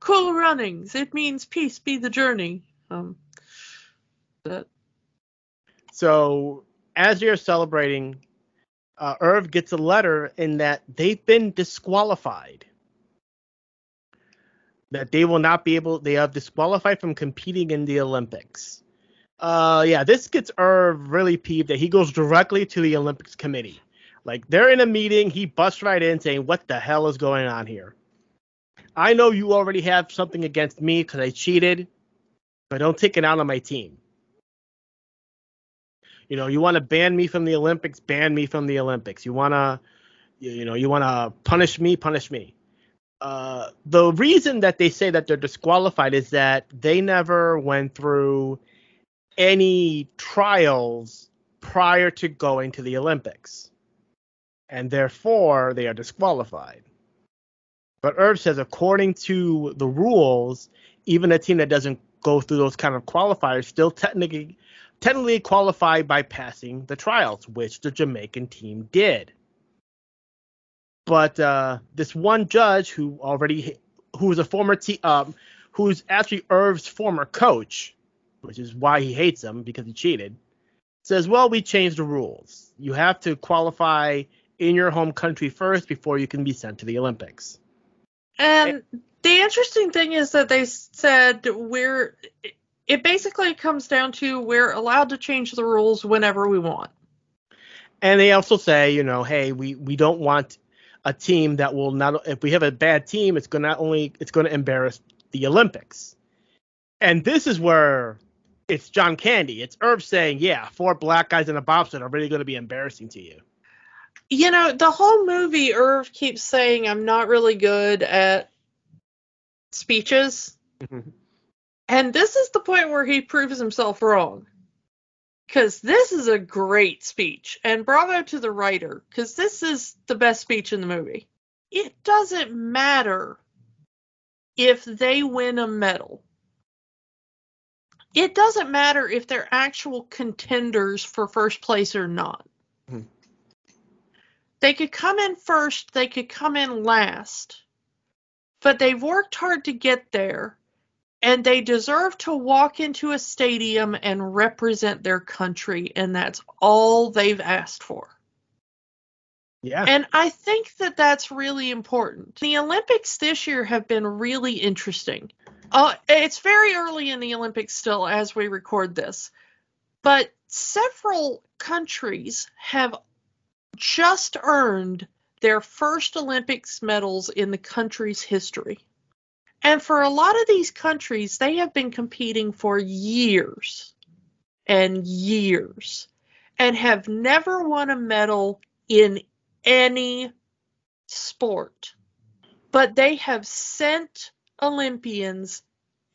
Cool runnings. It means peace be the journey. Um, that So as you're celebrating, uh, Irv gets a letter in that they've been disqualified. That they will not be able, they are disqualified from competing in the Olympics. Uh, yeah, this gets Irv really peeved that he goes directly to the Olympics committee. Like they're in a meeting, he busts right in saying, "What the hell is going on here?" I know you already have something against me because I cheated, but don't take it out on my team. You know, you want to ban me from the Olympics, ban me from the Olympics. You want to, you know, you want to punish me, punish me. Uh, the reason that they say that they're disqualified is that they never went through any trials prior to going to the Olympics. And therefore, they are disqualified. But Irv says, according to the rules, even a team that doesn't go through those kind of qualifiers still technically technically qualified by passing the trials, which the Jamaican team did. But uh, this one judge who already who was a former team um, who's actually Irv's former coach, which is why he hates him because he cheated, says, "Well, we changed the rules. You have to qualify in your home country first before you can be sent to the Olympics." And the interesting thing is that they said we're it basically comes down to we're allowed to change the rules whenever we want. And they also say, you know, hey, we we don't want a team that will not if we have a bad team, it's going to not only it's going to embarrass the Olympics. And this is where it's John Candy. It's Irv saying, yeah, four black guys in a bobsled are really going to be embarrassing to you. You know, the whole movie, Irv keeps saying I'm not really good at speeches. Mm-hmm. And this is the point where he proves himself wrong. Because this is a great speech. And bravo to the writer, because this is the best speech in the movie. It doesn't matter if they win a medal. It doesn't matter if they're actual contenders for first place or not. Mhm. They could come in first, they could come in last, but they've worked hard to get there, and they deserve to walk into a stadium and represent their country, and that's all they've asked for. Yeah. And I think that that's really important. The Olympics this year have been really interesting. Uh, it's very early in the Olympics still as we record this, but several countries have just earned their first Olympics medals in the country's history. And for a lot of these countries, they have been competing for years and years and have never won a medal in any sport. But they have sent Olympians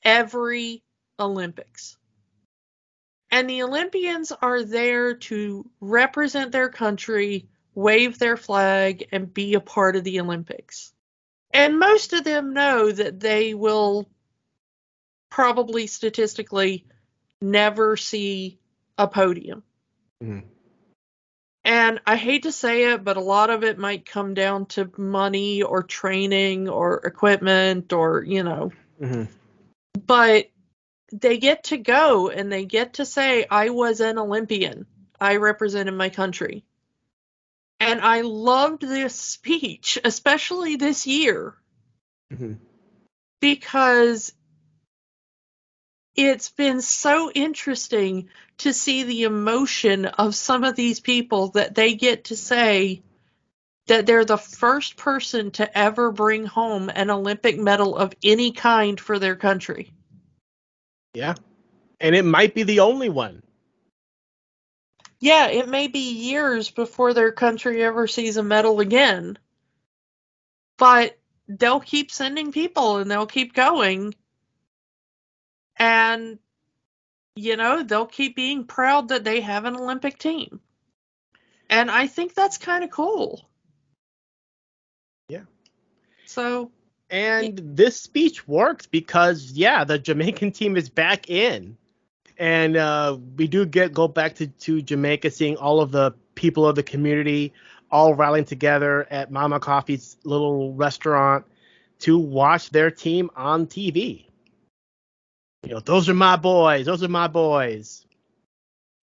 every Olympics. And the Olympians are there to represent their country, wave their flag, and be a part of the Olympics. And most of them know that they will probably statistically never see a podium. Mhm. And I hate to say it, but a lot of it might come down to money or training or equipment or, you know, Mhm. but they get to go and they get to say, I was an Olympian. I represented my country. And I loved this speech, especially this year, Mhm. because it's been so interesting to see the emotion of some of these people that they get to say that they're the first person to ever bring home an Olympic medal of any kind for their country. Yeah. And it might be the only one. Yeah, it may be years before their country ever sees a medal again. But they'll keep sending people and they'll keep going. And, you know, they'll keep being proud that they have an Olympic team. And I think that's kind of cool. Yeah. So, And this speech works because yeah, the Jamaican team is back in. And uh, we do get go back to, to Jamaica seeing all of the people of the community all rallying together at Mama Coffie's little restaurant to watch their team on TV. You know, those are my boys, those are my boys.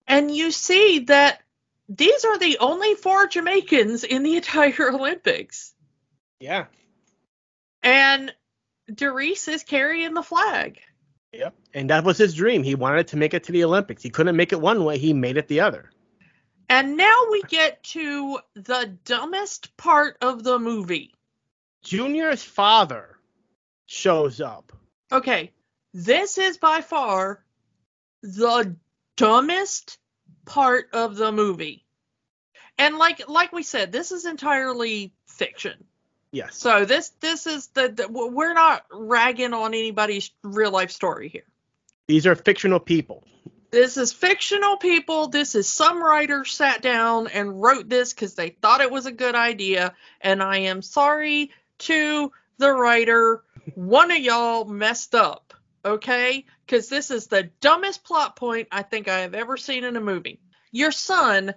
and you see that these are the only four Jamaicans in the entire Olympics. Yeah. And Derice is carrying the flag. Yep. And that was his dream. He wanted to make it to the Olympics. He couldn't make it one way, he made it the other. And now we get to the dumbest part of the movie. Junior's father shows up. Okay, this is by far the dumbest part of the movie. And like like we said, this is entirely fiction. Yes. So this this is the, the we're not ragging on anybody's real life story here. These are fictional people. This is fictional people. This is some writer sat down and wrote this because they thought it was a good idea. And I am sorry to the writer. One of y'all messed up, okay? Because this is the dumbest plot point I think I have ever seen in a movie. Your son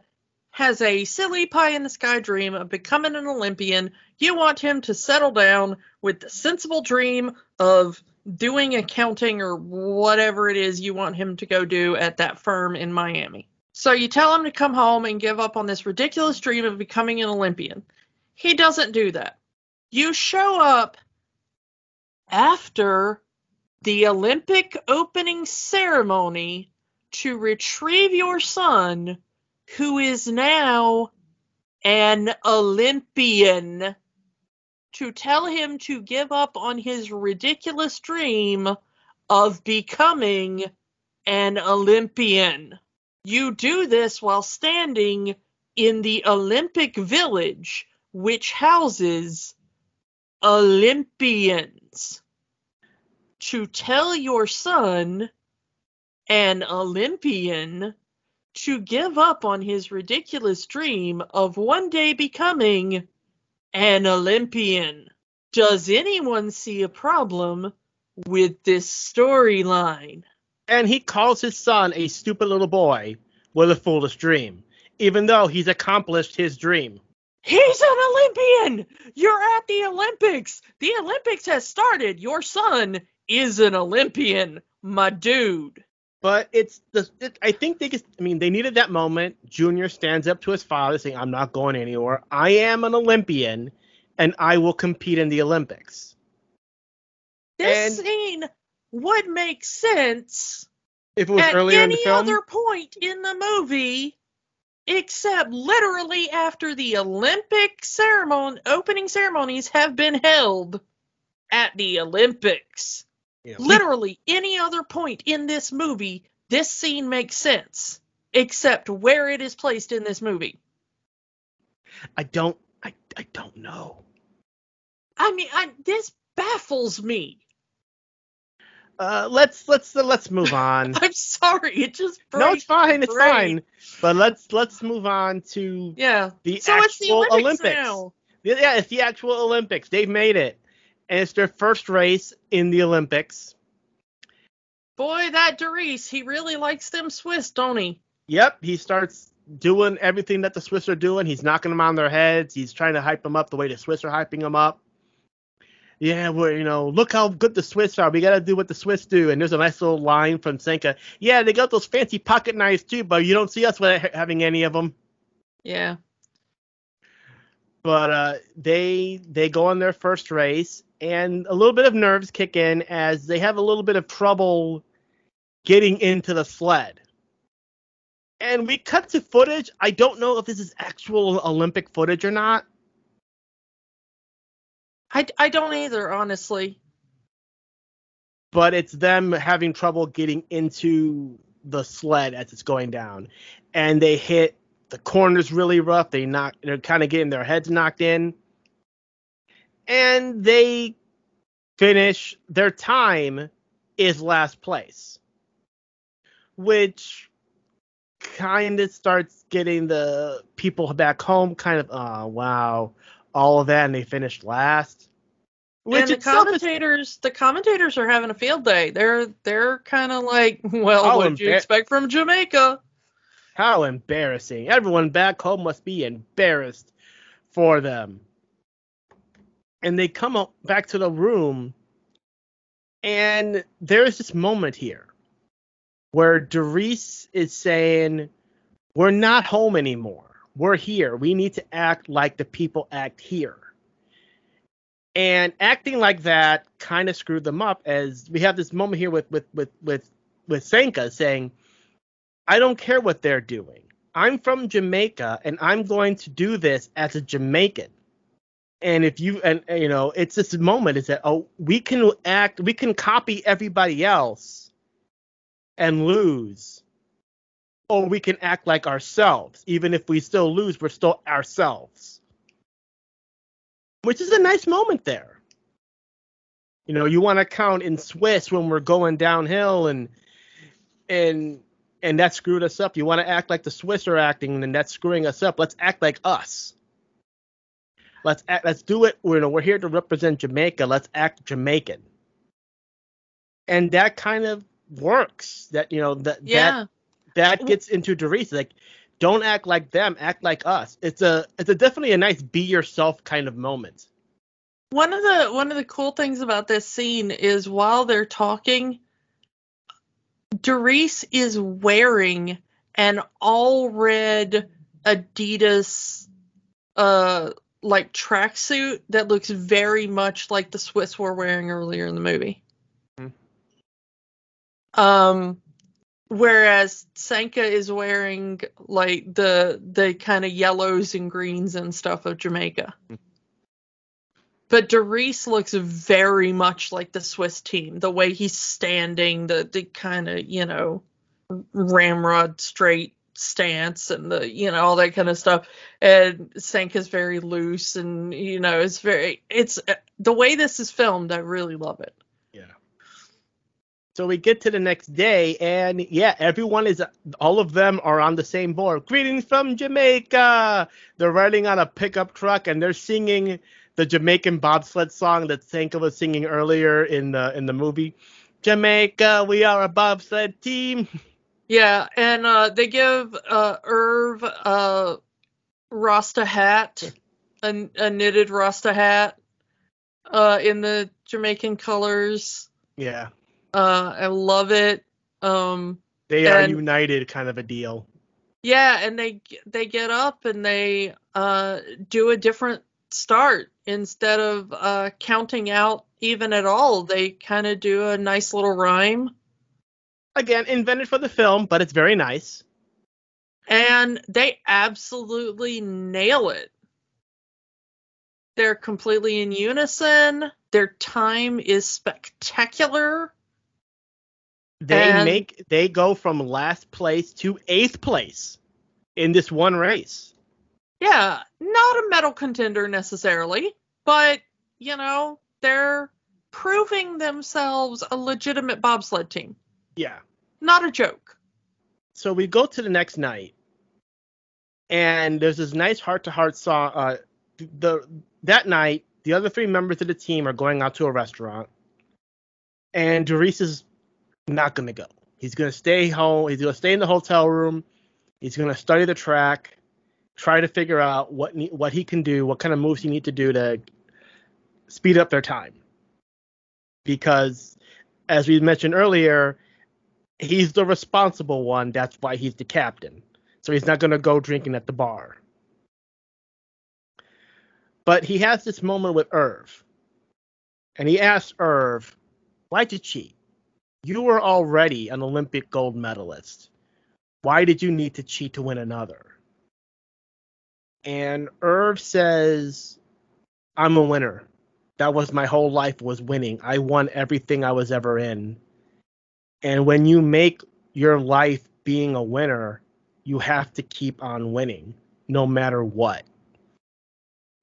has a silly pie in the sky dream of becoming an Olympian. You want him to settle down with the sensible dream of doing accounting or whatever it is you want him to go do at that firm in Miami. So you tell him to come home and give up on this ridiculous dream of becoming an Olympian. He doesn't do that. You show up after the Olympic opening ceremony to retrieve your son, who is now an Olympian to tell him to give up on his ridiculous dream of becoming an Olympian. You do this while standing in the Olympic Village, which houses Olympians. To tell your son, an Olympian, to give up on his ridiculous dream of one day becoming an Olympian. Does anyone see a problem with this storyline? And he calls his son a stupid little boy with a foolish dream, even though he's accomplished his dream. He's an Olympian! You're at the Olympics! The Olympics has started! Your son is an Olympian, my dude. But it's the it, I think they just I mean they needed that moment. Junior stands up to his father saying, "I'm not going anywhere. I am an Olympian, and I will compete in the Olympics." This And- scene would make sense If it was at earlier in any the film, other point in the movie, except literally after the Olympic ceremony opening ceremonies have been held at the Olympics. Literally any other point in this movie, this scene makes sense, except where it is placed in this movie. I don't I, I don't know. I mean, I, this baffles me. Uh, let's let's uh, let's move on. I'm sorry, it just no, it's fine, it's brain. fine. But let's let's move on to Yeah. the So it's the Olympics, Olympics. now. Yeah, it's the actual Olympics. They've made it, and it's their first race in the Olympics. Boy, that Derice, he really likes them Swiss, don't he? Yep, he starts doing everything that the Swiss are doing. He's knocking them on their heads. He's trying to hype them up the way the Swiss are hyping them up. Yeah, we're you know, look how good the Swiss are. We gotta do what the Swiss do. And there's a nice little line from Sanka. Yeah, they got those fancy pocket knives too, but you don't see us having any of them. Yeah. But uh, they they go on their first race, and a little bit of nerves kick in as they have a little bit of trouble getting into the sled. And we cut to footage. I don't know if this is actual Olympic footage or not. I, I don't either, honestly. but it's them having trouble getting into the sled as it's going down, and they hit the corners really rough. They knock, they're kind of getting their heads knocked in, and they finish. Their time is last place, which kind of starts getting the people back home kind of, oh wow, all of that, and they finished last. Which and the itself is commentators, the commentators are having a field day. They're they're kind of like, well, Oh, what did you expect from Jamaica? How embarrassing. Everyone back home must be embarrassed for them. And they come up back to the room, and there's this moment here where Derice is saying, We're not home anymore. We're here. We need to act like the people act here. And acting like that kind of screwed them up as we have this moment here with with with with with Sanka saying, I don't care what they're doing. I'm from Jamaica and I'm going to do this as a Jamaican. And if you and you know, it's this moment is that oh, we can act, we can copy everybody else and lose, or we can act like ourselves. Even if we still lose, we're still ourselves. Which is a nice moment there. You know, you want to count in Swiss when we're going downhill and and and that screwed us up. You want to act like the Swiss are acting, and that's screwing us up. Let's act like us. Let's act, let's do it. We're, you know, we're here to represent Jamaica. Let's act Jamaican. And that kind of works. That you know that Yeah. that that gets into Derice. Like, don't act like them. Act like us. It's a it's a definitely a nice be yourself kind of moment. One of the one of the cool things about this scene is while they're talking, Derice is wearing an all red Adidas uh like tracksuit that looks very much like the Swiss were wearing earlier in the movie. Mhm. Um whereas Sanka is wearing like the the kind of yellows and greens and stuff of Jamaica. But Derice looks very much like the Swiss team. The way he's standing, the the kind of you know ramrod straight stance, and the you know all that kind of stuff. And sank is very loose, and you know it's very it's uh, the way this is filmed. I really love it. Yeah. So we get to the next day, and yeah, everyone is, uh, all of them are on the same board. Greetings from Jamaica. They're riding on a pickup truck, and they're singing the Jamaican bobsled song that Sanka was singing earlier in the in the movie. Jamaica, we are a bobsled team. Yeah, and uh, they give uh, Irv a Rasta hat, a, a knitted Rasta hat, uh, in the Jamaican colors. Yeah, Uh, I love it. Um, they are And- united, kind of a deal. yeah, and they they get up and they uh, do a different start instead of uh, counting out even at all. They kind of do a nice little rhyme, Again, invented for the film, but it's very nice. and they absolutely nail it. They're completely in unison. Their time is spectacular. They And- make they go from last place to eighth place in this one race. Yeah, not a medal contender necessarily, but you know, they're proving themselves a legitimate bobsled team. Yeah. Not a joke. so we go to the next night and there's this nice heart to heart song uh the that night the other three members of the team are going out to a restaurant and Derice is not to go he's to stay home he's to stay in the hotel room he's to study the track try to figure out what ne- what he can do what kind of moves he need to do to speed up their time because as we mentioned earlier he's the responsible one. That's why he's the captain. So he's not going to go drinking at the bar. But he has this moment with Irv. And he asks Irv, why did you cheat? You were already an Olympic gold medalist. Why did you need to cheat to win another? And Irv says, I'm a winner. That was my whole life was winning. I won everything I was ever in. And when you make your life being a winner, you have to keep on winning no matter what.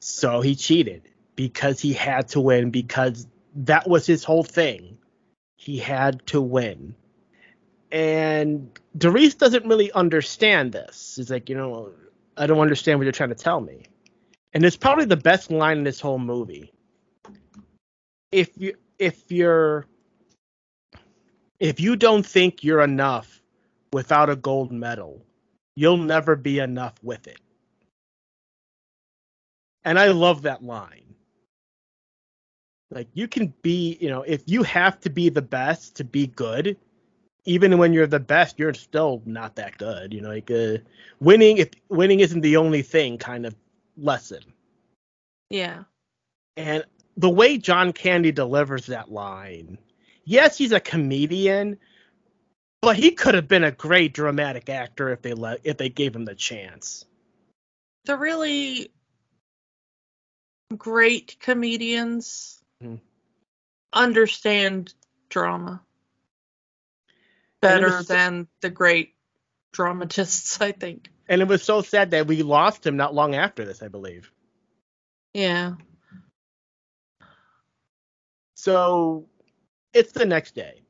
So he cheated because he had to win because that was his whole thing. He had to win. And Derice doesn't really understand this. He's like, you know, I don't understand what you're trying to tell me. And it's probably the best line in this whole movie. If you if you're if you don't think you're enough without a gold medal, you'll never be enough with it. And I love that line. Like you can be, you know, if you have to be the best to be good, even when you're the best, you're still not that good. You know, like uh, winning if winning isn't the only thing kind of lesson. Yeah. And the way John Candy delivers that line, yes, he's a comedian, but he could have been a great dramatic actor if they let if they gave him the chance. The really great comedians Mhm. understand drama better was- than the great dramatists, I think. And it was so sad that we lost him not long after this, I believe. Yeah. So it's the next day,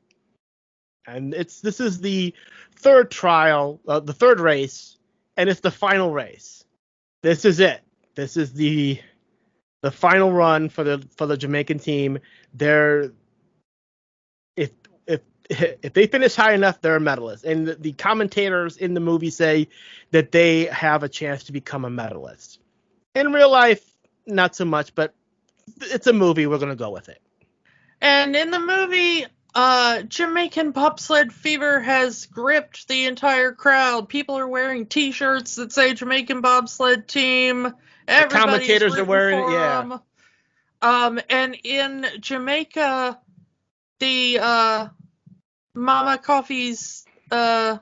and it's this is the third trial, uh, the third race, and it's the final race. This is it. This is the the final run for the for the Jamaican team. They're if if if they finish high enough, they're a medalist. And the, the commentators in the movie say that they have a chance to become a medalist. In real life, not so much, but it's a movie. We're gonna go with it. And in the movie, uh, Jamaican bobsled fever has gripped the entire crowd. People are wearing T-shirts that say Jamaican bobsled team. Everybody's commentators are wearing yeah. Um, and in Jamaica, the uh, Mama Coffie's uh,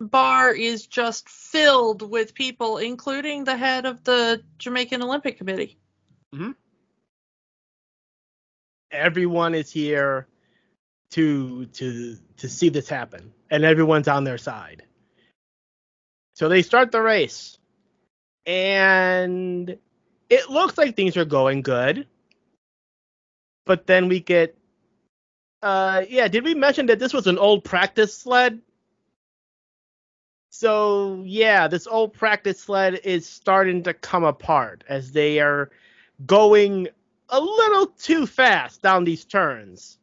bar is just filled with people, including the head of the Jamaican Olympic Committee. Everyone is here to to to see this happen and everyone's on their side. So they start the race and it looks like things are going good but then we get uh yeah did we mention that this was an old practice sled? So yeah this old practice sled is starting to come apart as they are going a little too fast down these turns.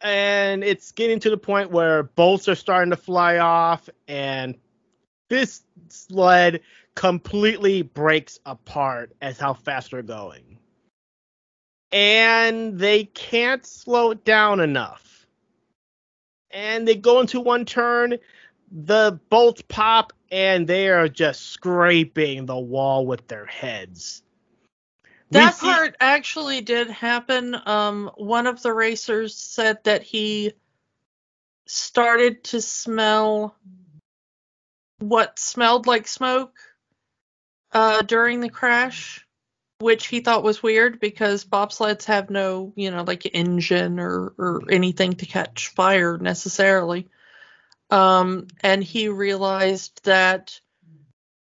And it's getting to the point where bolts are starting to fly off, and this sled completely breaks apart as how fast they're going. And they can't slow it down enough. And they go into one turn, the bolts pop, and they are just scraping the wall with their heads. That see- part actually did happen. Um, one of the racers said that he started to smell what smelled like smoke uh, during the crash, which he thought was weird because bobsleds have no, you know, like engine or, or anything to catch fire necessarily. Um, and he realized that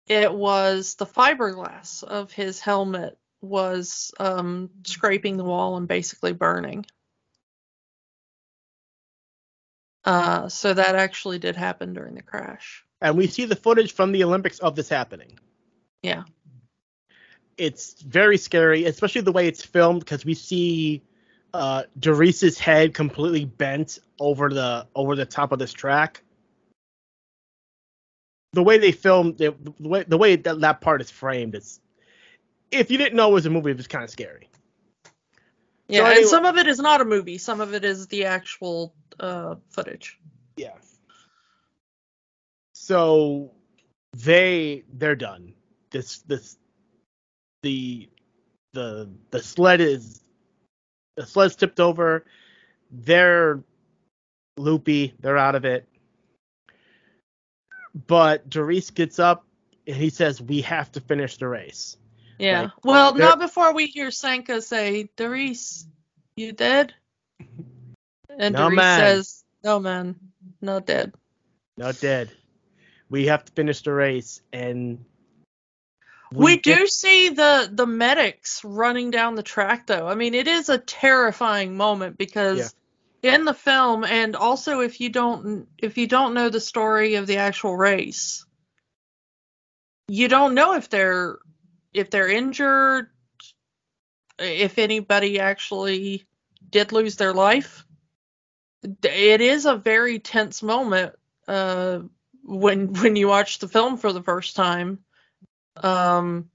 it was the fiberglass of his helmet was um, scraping the wall and basically burning. Uh, so that actually did happen during the crash. and we see the footage from the Olympics of this happening. Yeah. It's very scary, especially the way it's filmed because we see uh Derice's head completely bent over the over the top of this track. The way they filmed it, the way the way that, that part is framed, it's if you didn't know it was a movie, it was kind of scary. Yeah, anyway- and some of it is not a movie. Some of it is the actual uh, footage. Yeah. So they they're done. This this the the the sled is the sled's tipped over. They're loopy. They're out of it. But Derice gets up and he says, "We have to finish the race." Yeah. Like, well, not before we hear Sanka say, Derice, you dead? And No, Derice man. says, No, man, not dead. Not dead. We have to finish the race, and We, get- do see the the medics running down the track though. I mean, it is a terrifying moment because in the film and also if you don't if you don't know the story of the actual race, you don't know if they're if they're injured, if anybody actually did lose their life. It is a very tense moment uh when when you watch the film for the first time um,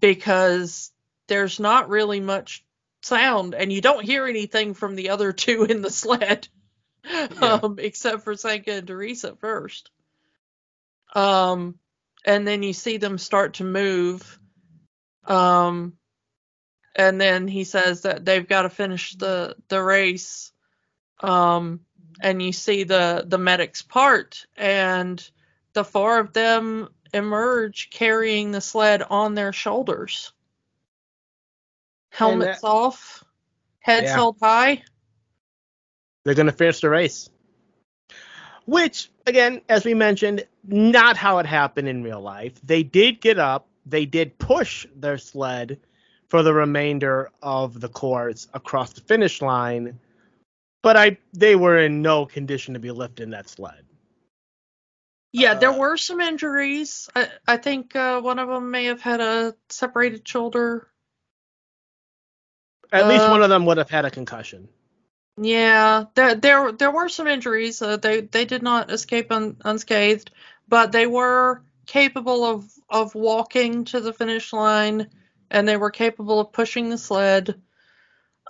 because there's not really much sound and you don't hear anything from the other two in the sled um, except for Sanka and Derice first. Um, and then you see them start to move. Um, and then he says that they've got to finish the the race. Um, and you see the the medics part, and the four of them emerge carrying the sled on their shoulders, helmets that- off, heads Yeah. held high. They're going to finish the race. Which, again, as we mentioned, not how it happened in real life. They did get up, they did push their sled for the remainder of the course across the finish line, but I they were in no condition to be lifting that sled. Yeah, there Uh, were some injuries. I, I think uh, one of them may have had a separated shoulder. At least Uh, one of them would have had a concussion. Yeah, there there there were some injuries. Uh, they they did not escape un, unscathed, but they were capable of of walking to the finish line, and they were capable of pushing the sled.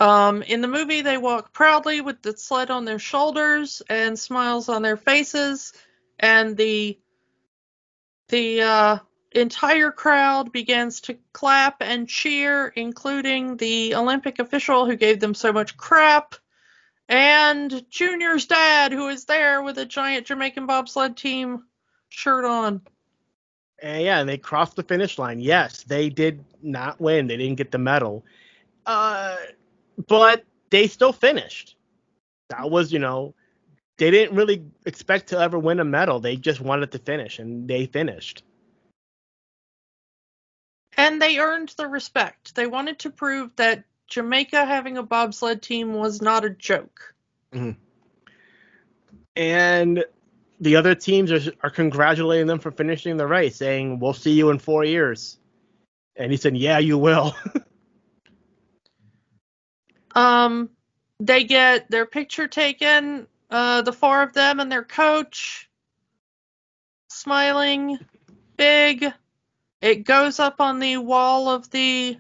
Um, in the movie, they walk proudly with the sled on their shoulders and smiles on their faces, and the the uh, entire crowd begins to clap and cheer, including the Olympic official who gave them so much crap and Junior's dad, who is there with a giant Jamaican bobsled team shirt on. And yeah, and they crossed the finish line. Yes, they did not win. They didn't get the medal. Uh, but they still finished. That was, you know, they didn't really expect to ever win a medal. They just wanted to finish, and they finished. And they earned the respect. They wanted to prove that Jamaica having a bobsled team was not a joke. And the other teams are, are congratulating them for finishing the race, saying, "We'll see you in four years." And he said, "Yeah, you will." Um, they get their picture taken, uh, the four of them and their coach, smiling, big. It goes up on the wall of the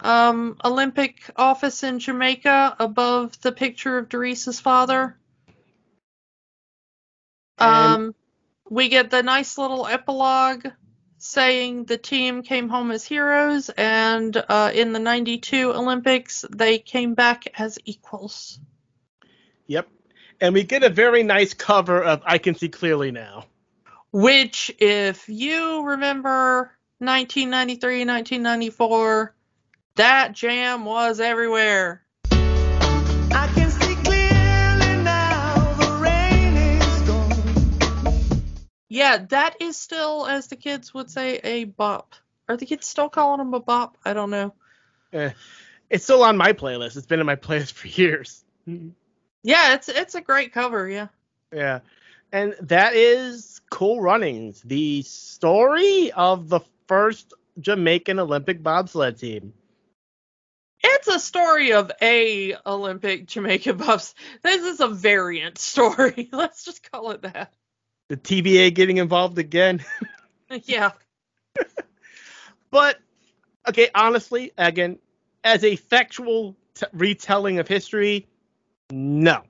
um, Olympic office in Jamaica above the picture of Derice's father. Um, we get the nice little epilogue saying the team came home as heroes, and uh, in the 92 Olympics, they came back as equals. yep. And we get a very nice cover of "I Can See Clearly Now." Which, if you remember 1993, 1994, that jam was everywhere. I can see clearly now the rain is gone. Yeah, that is still, as the kids would say, a bop. Are the kids still calling them a bop? I don't know. Eh, it's still on my playlist. It's been in my playlist for years. Yeah, it's it's a great cover. Yeah. Yeah. And that is Cool Runnings, the story of the first Jamaican Olympic bobsled team. It's a story of a Olympic Jamaica Buffs. This is a variant story. Let's just call it that. The TVA getting involved again. Yeah. But, okay, honestly, again, as a factual t- retelling of history, no.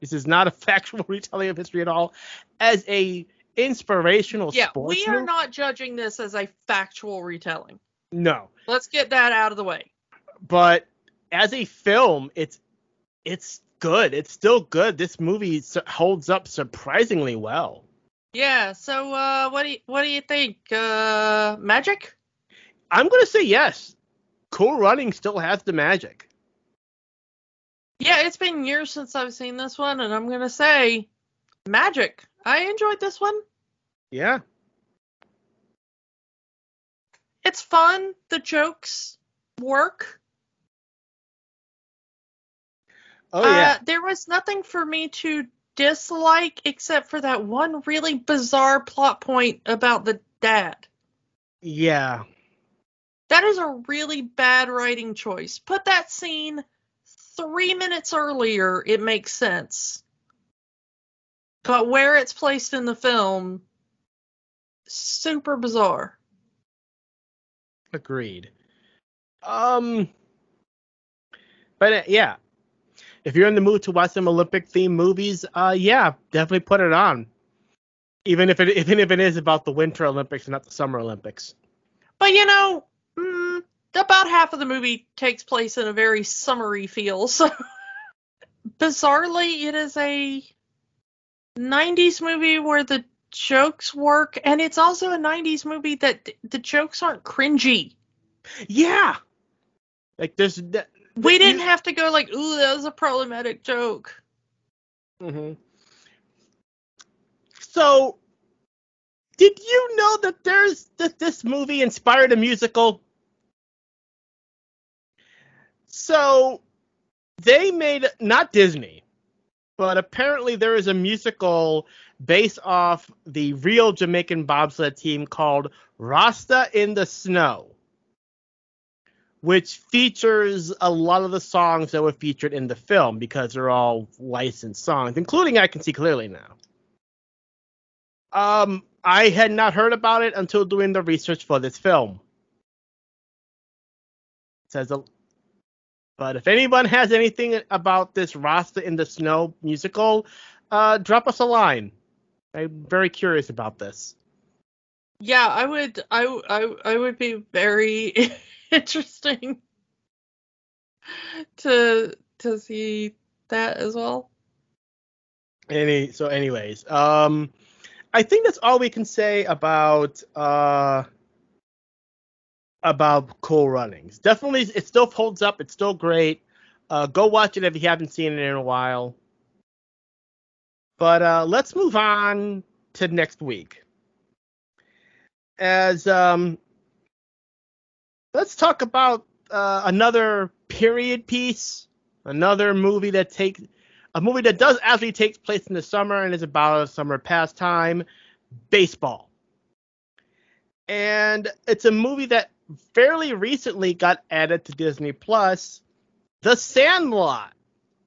This is not a factual retelling of history at all. As a inspirational Yeah, we are movie, not judging this as a factual retelling. no. Let's get that out of the way. But as a film, it's it's good. It's still good. This movie holds up surprisingly well. Yeah, so uh what do you what do you think? Uh magic? I'm gonna say yes. Cool Running still has the magic. Yeah, it's been years since I've seen this one and I'm going to say magic. I enjoyed this one. Yeah. It's fun. The jokes work. Oh yeah. Uh, there was nothing for me to dislike except for that one really bizarre plot point about the dad. yeah. That is a really bad writing choice. Put that scene three minutes earlier, it makes sense. But where it's placed in the film, super bizarre. Agreed. Um. But uh, yeah, if you're in the mood to watch some Olympic themed movies, uh, yeah, definitely put it on. Even if it even if it is about the Winter Olympics and not the Summer Olympics. But you know, mm, about half of the movie takes place in a very summery feel. So bizarrely, it is a 90s movie where the jokes work, and it's also a 90s movie that the jokes aren't cringy. Yeah. Like there's We didn't have to go like, ooh, that was a problematic joke. hmm So, did you know that there's that this movie inspired a musical? So, they made not Disney, but apparently there is a musical based off the real Jamaican bobsled team called Rasta in the Snow, which features a lot of the songs that were featured in the film because they're all licensed songs, including I Can See Clearly Now. Um, I had not heard about it until doing the research for this film. It says a but if anyone has anything about this Rasta in the Snow musical, uh, drop us a line. I'm very curious about this. Yeah, I would, I I I would be very interesting to to see that as well. Any so, anyways, um, I think that's all we can say about uh about Cool Runnings. Definitely, it still holds up. It's still great. Uh, go watch it if you haven't seen it in a while. But uh, let's move on to next week. As um, let's talk about uh, another period piece, another movie that takes a movie that does actually takes place in the summer and is about a summer pastime, baseball. And it's a movie that fairly recently got added to Disney Plus, The Sandlot.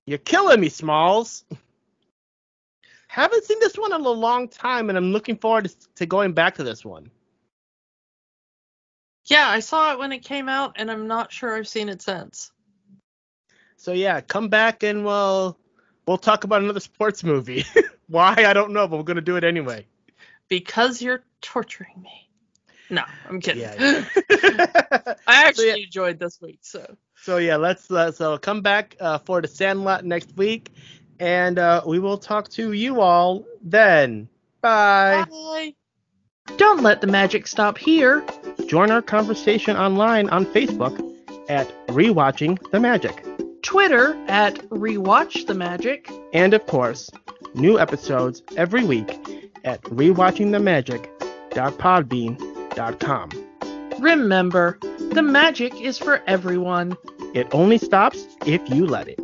You're killing me, Smalls. Haven't seen this one in a long time, and I'm looking forward to, to going back to this one. Yeah, I saw it when it came out, and I'm not sure I've seen it since. So yeah, come back and we'll we'll talk about another sports movie. Why I don't know, but we're gonna do it anyway. Because you're torturing me. No, I'm kidding. Yeah, I actually yeah. enjoyed this week, so So yeah, let's uh, so come back uh, for the Sandlot next week, and uh, we will talk to you all then. Bye. bye. Don't let the magic stop here. Join our conversation online on Facebook at Rewatching the Magic, Twitter at Rewatch the Magic. and of course, new episodes every week at rewatchingthemagic.podbean.com. Remember, the magic is for everyone. It only stops if you let it.